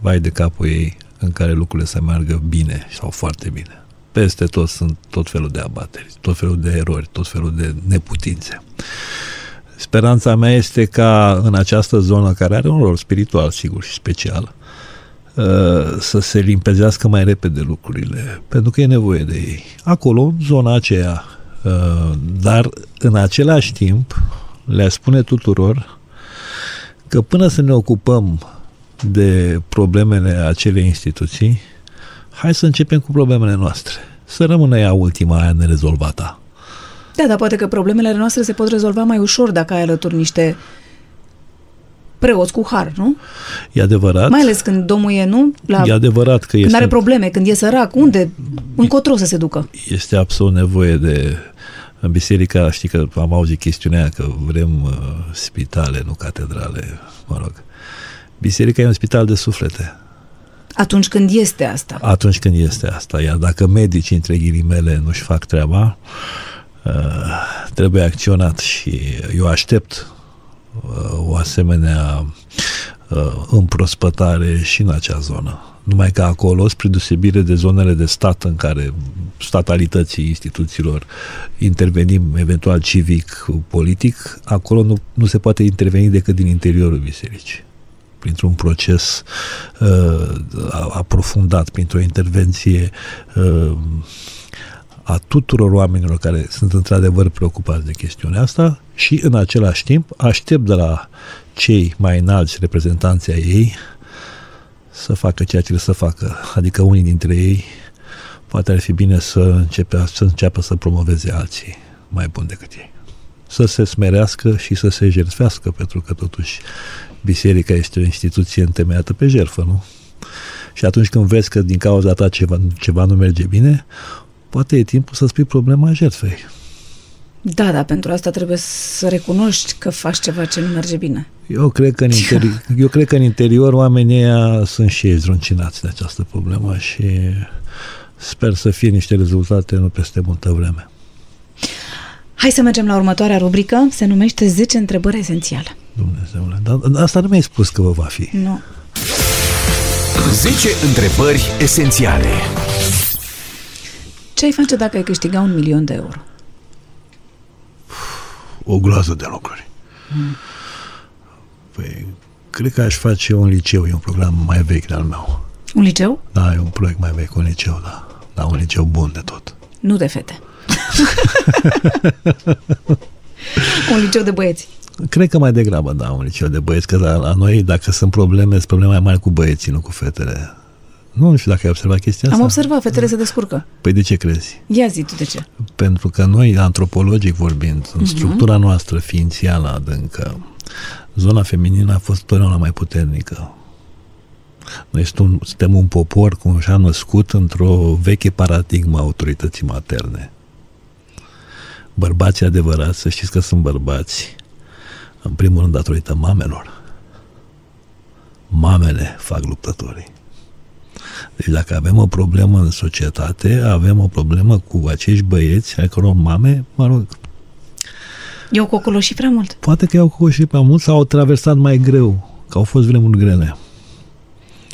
vai de capul ei, în care lucrurile să meargă bine sau foarte bine. Peste tot sunt tot felul de abateri, tot felul de erori, tot felul de neputințe. Speranța mea este ca în această zonă, care are un rol spiritual, sigur, și special, uh, să se limpezească mai repede lucrurile, pentru că e nevoie de ei. Acolo, în zona aceea, uh, dar în același timp, le spune tuturor că până să ne ocupăm de problemele acelei instituții, hai să începem cu problemele noastre. Să rămână ea ultima aia nerezolvată. Da, dar poate că problemele noastre se pot rezolva mai ușor dacă ai alături niște preoți cu har, nu? E adevărat? Mai ales când domnul e, nu? La, E adevărat că când este, are probleme, când e sărac, unde? Încotro să se ducă. este absolut nevoie de în biserica, știi că am auzit chestiunea aia că vrem uh, spitale, nu catedrale, mă rog. Biserica e un spital de suflete. Atunci când este asta. atunci când este asta. Iar dacă medicii, între ghilimele, nu-și fac treaba, uh, trebuie acționat și eu aștept uh, o asemenea uh, împrospătare și în acea zonă. Numai că acolo, spre deosebire de zonele de stat în care statalității instituțiilor intervenim eventual civic, politic, acolo nu, nu se poate interveni decât din interiorul bisericii printr-un proces uh, aprofundat, printr-o intervenție uh, a tuturor oamenilor care sunt într-adevăr preocupați de chestiunea asta și în același timp aștept de la cei mai înalți reprezentanții ai ei să facă ceea ce le să facă. Adică unii dintre ei poate ar fi bine să, începe, să înceapă să promoveze alții mai buni decât ei. Să se smerească și să se jertfească, pentru că totuși biserica este o instituție întemeiată pe jertfă, nu? Și atunci când vezi că din cauza ta ceva, ceva nu merge bine, poate e timpul să spui problema jertfei. Da, dar pentru asta trebuie să recunoști că faci ceva ce nu merge bine. Eu cred că în interior, eu cred că în interior oamenii ăia sunt și ei zruncinați de această problemă și sper să fie niște rezultate nu peste multă vreme. Hai să mergem la următoarea rubrică, se numește 10 întrebări esențiale. Dumnezeule, dar asta nu mi-ai spus că vă va fi. Nu. 10 întrebări esențiale. Ce ai face dacă ai câștiga un milion de euro? O groază de lucruri. Mm. Păi, cred că aș face un liceu, e un program mai vechi de al meu. Un liceu? Da, e un proiect mai vechi, un liceu, da. Da, un liceu bun de tot. Nu de fete. un liceu de băieți. Cred că mai degrabă, da, un liceu de băieți, că la, la noi, dacă sunt probleme, sunt probleme mai mari cu băieții, nu cu fetele. Nu știu dacă ai observat chestia asta. Am observat, fetele se descurcă. Păi de ce crezi? Ia zi tu de ce. Pentru că noi, antropologic vorbind, în uh-huh. structura noastră ființială adâncă, zona feminină a fost totdeauna mai puternică. Noi suntem un popor cum și-a născut într-o veche paradigmă a autorității materne. Bărbații adevărați, să știți că sunt bărbați, în primul rând datorită mamelor. Mamele fac luptătorii. Deci dacă avem o problemă în societate, avem o problemă cu acești băieți, ai căror mame, mă rog, eu cocoloși prea mult. Poate că i-au cocoloșit prea mult sau au traversat mai greu, că au fost vremuri grele.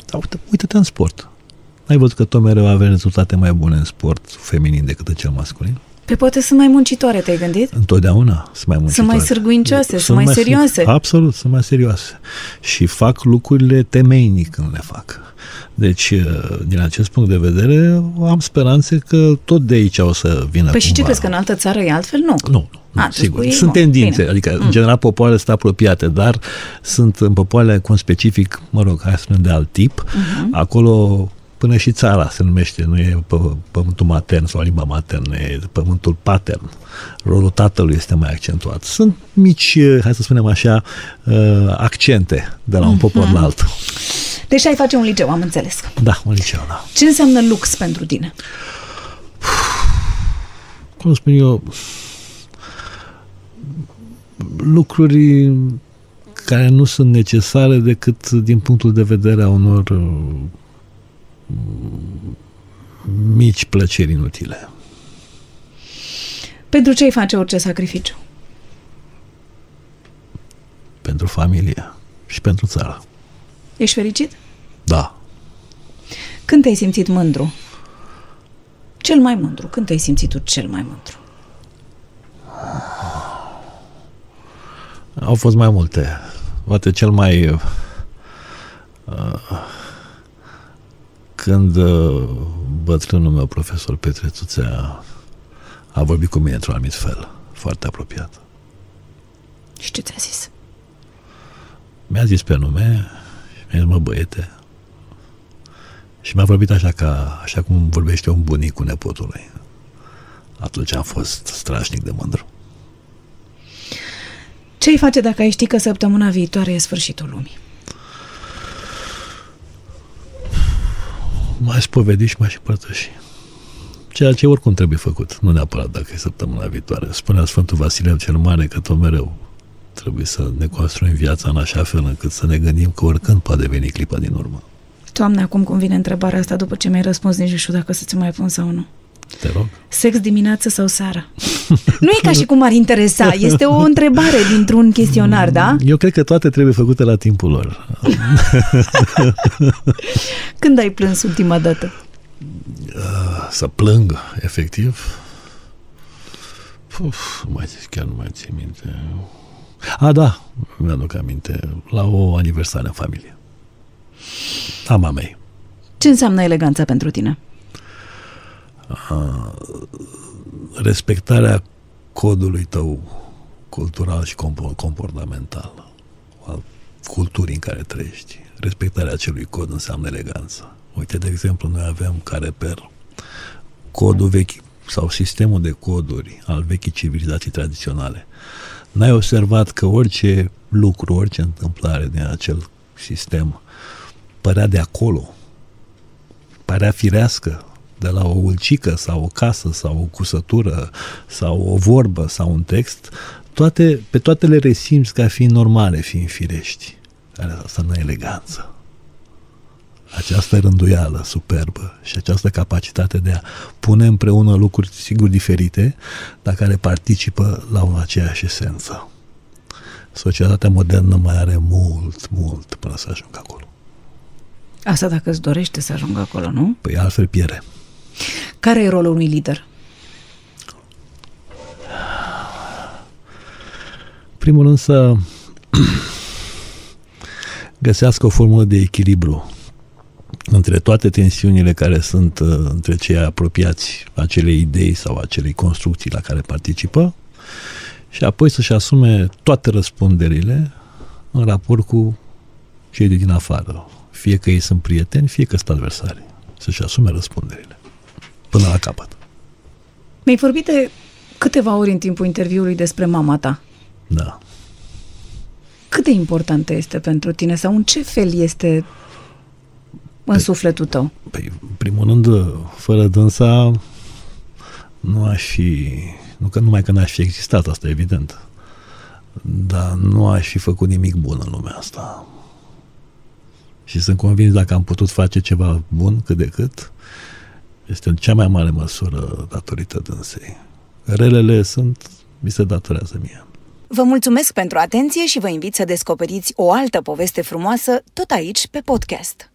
Dar uite, uite-te în sport. Ai văzut că tot mereu avem rezultate mai bune în sport feminin decât în cel masculin? Pe poate sunt mai muncitoare, te-ai gândit? Întotdeauna sunt mai muncitoare. Sunt mai sârguincioase, sunt, sunt mai, mai serioase. Absolut, sunt mai serioase. Și fac lucrurile temeinic când le fac. Deci, uh, din acest punct de vedere, am speranțe că tot de aici o să vină Păi și ce crezi, că în altă țară e altfel? Nu. Nu, nu, A, sigur. Sunt tendințe, Bine. adică, mm. în general, popoarele sunt apropiate, dar sunt în popoarele cu un specific, mă rog, hai să spunem, de alt tip. Uh-huh. Acolo până și țara se numește, nu e pământul matern sau limba maternă, e pământul patern. Rolul tatălui este mai accentuat. Sunt mici, hai să spunem așa, uh, accente de la un popor mm-hmm. la altul. Deci ai face un liceu, am înțeles. Da, un liceu, da. Ce înseamnă lux pentru tine? Cum spun eu, lucruri care nu sunt necesare decât din punctul de vedere a unor uh, mici plăceri inutile. Pentru ce ai face orice sacrificiu? Pentru familie și pentru țară. Ești fericit? Da. Când te-ai simțit mândru? Cel mai mândru. Când te-ai simțit tu cel mai mândru? Au fost mai multe. Poate cel mai uh, când uh, bătrânul meu, profesor Petre Tuțea, a vorbit cu mine într-un anumit fel, foarte apropiat. Și ce ți-a zis? Mi-a zis pe nume și mi-a zis, mă, băiete, și mi-a vorbit așa, ca, așa cum vorbește un bunic cu nepotului. Atunci am fost strașnic de mândru. Ce ai face dacă ai ști că săptămâna viitoare e sfârșitul lumii? M-aș spovedi și m-aș părtăși. Ceea ce oricum trebuie făcut, nu neapărat dacă e săptămâna viitoare. Spunea Sfântul Vasile cel Mare că tot mereu trebuie să ne construim viața în așa fel încât să ne gândim că oricând poate veni clipa din urmă. Doamne, acum cum vine întrebarea asta după ce mi-ai răspuns, nici nu știu dacă să ți mai pun sau nu. Te rog. Sex dimineață sau seara? Nu e ca și cum ar interesa, este o întrebare dintr-un chestionar, da? Eu cred că toate trebuie făcute la timpul lor. Când ai plâns ultima dată? Să plâng, efectiv. Uf, mai zic, chiar nu mai țin minte. A, da, mi-aduc aminte. La o aniversare în familie. A mamei. Ce înseamnă eleganța pentru tine? A, respectarea codului tău cultural și comportamental, al culturii în care trăiești. Respectarea acelui cod înseamnă eleganță. Uite, de exemplu, noi avem ca reper codul vechi sau sistemul de coduri al vechii civilizații tradiționale. N-ai observat că orice lucru, orice întâmplare din acel sistem părea de acolo, părea firească, de la o ulcică sau o casă sau o cusătură sau o vorbă sau un text, toate, pe toate le resimți ca fiind normale, fiind firești. Asta nu e eleganță. Această rânduială superbă și această capacitate de a pune împreună lucruri sigur diferite, dar care participă la o aceeași esență. Societatea modernă mai are mult, mult până să ajungă acolo. Asta dacă îți dorește să ajungă acolo, nu? Păi altfel piere. Care e rolul unui lider? Primul rând să găsească o formulă de echilibru între toate tensiunile care sunt uh, între cei apropiați acelei idei sau acelei construcții la care participă și apoi să-și asume toate răspunderile în raport cu cei de din afară. Fie că ei sunt prieteni, fie că sunt adversari. Să-și asume răspunderile până la capăt. Mi-ai vorbit de câteva ori în timpul interviului despre mama ta. Da. Cât de importantă este pentru tine sau în ce fel este în păi, sufletul tău? Păi, în primul rând, fără dânsa nu aș fi, nu că numai că n-aș fi existat, asta e evident, dar nu aș fi făcut nimic bun în lumea asta. Și sunt convins dacă am putut face ceva bun cât de cât, este în cea mai mare măsură datorită dânsei. Relele sunt, mi se datorează mie. Vă mulțumesc pentru atenție și vă invit să descoperiți o altă poveste frumoasă tot aici pe podcast.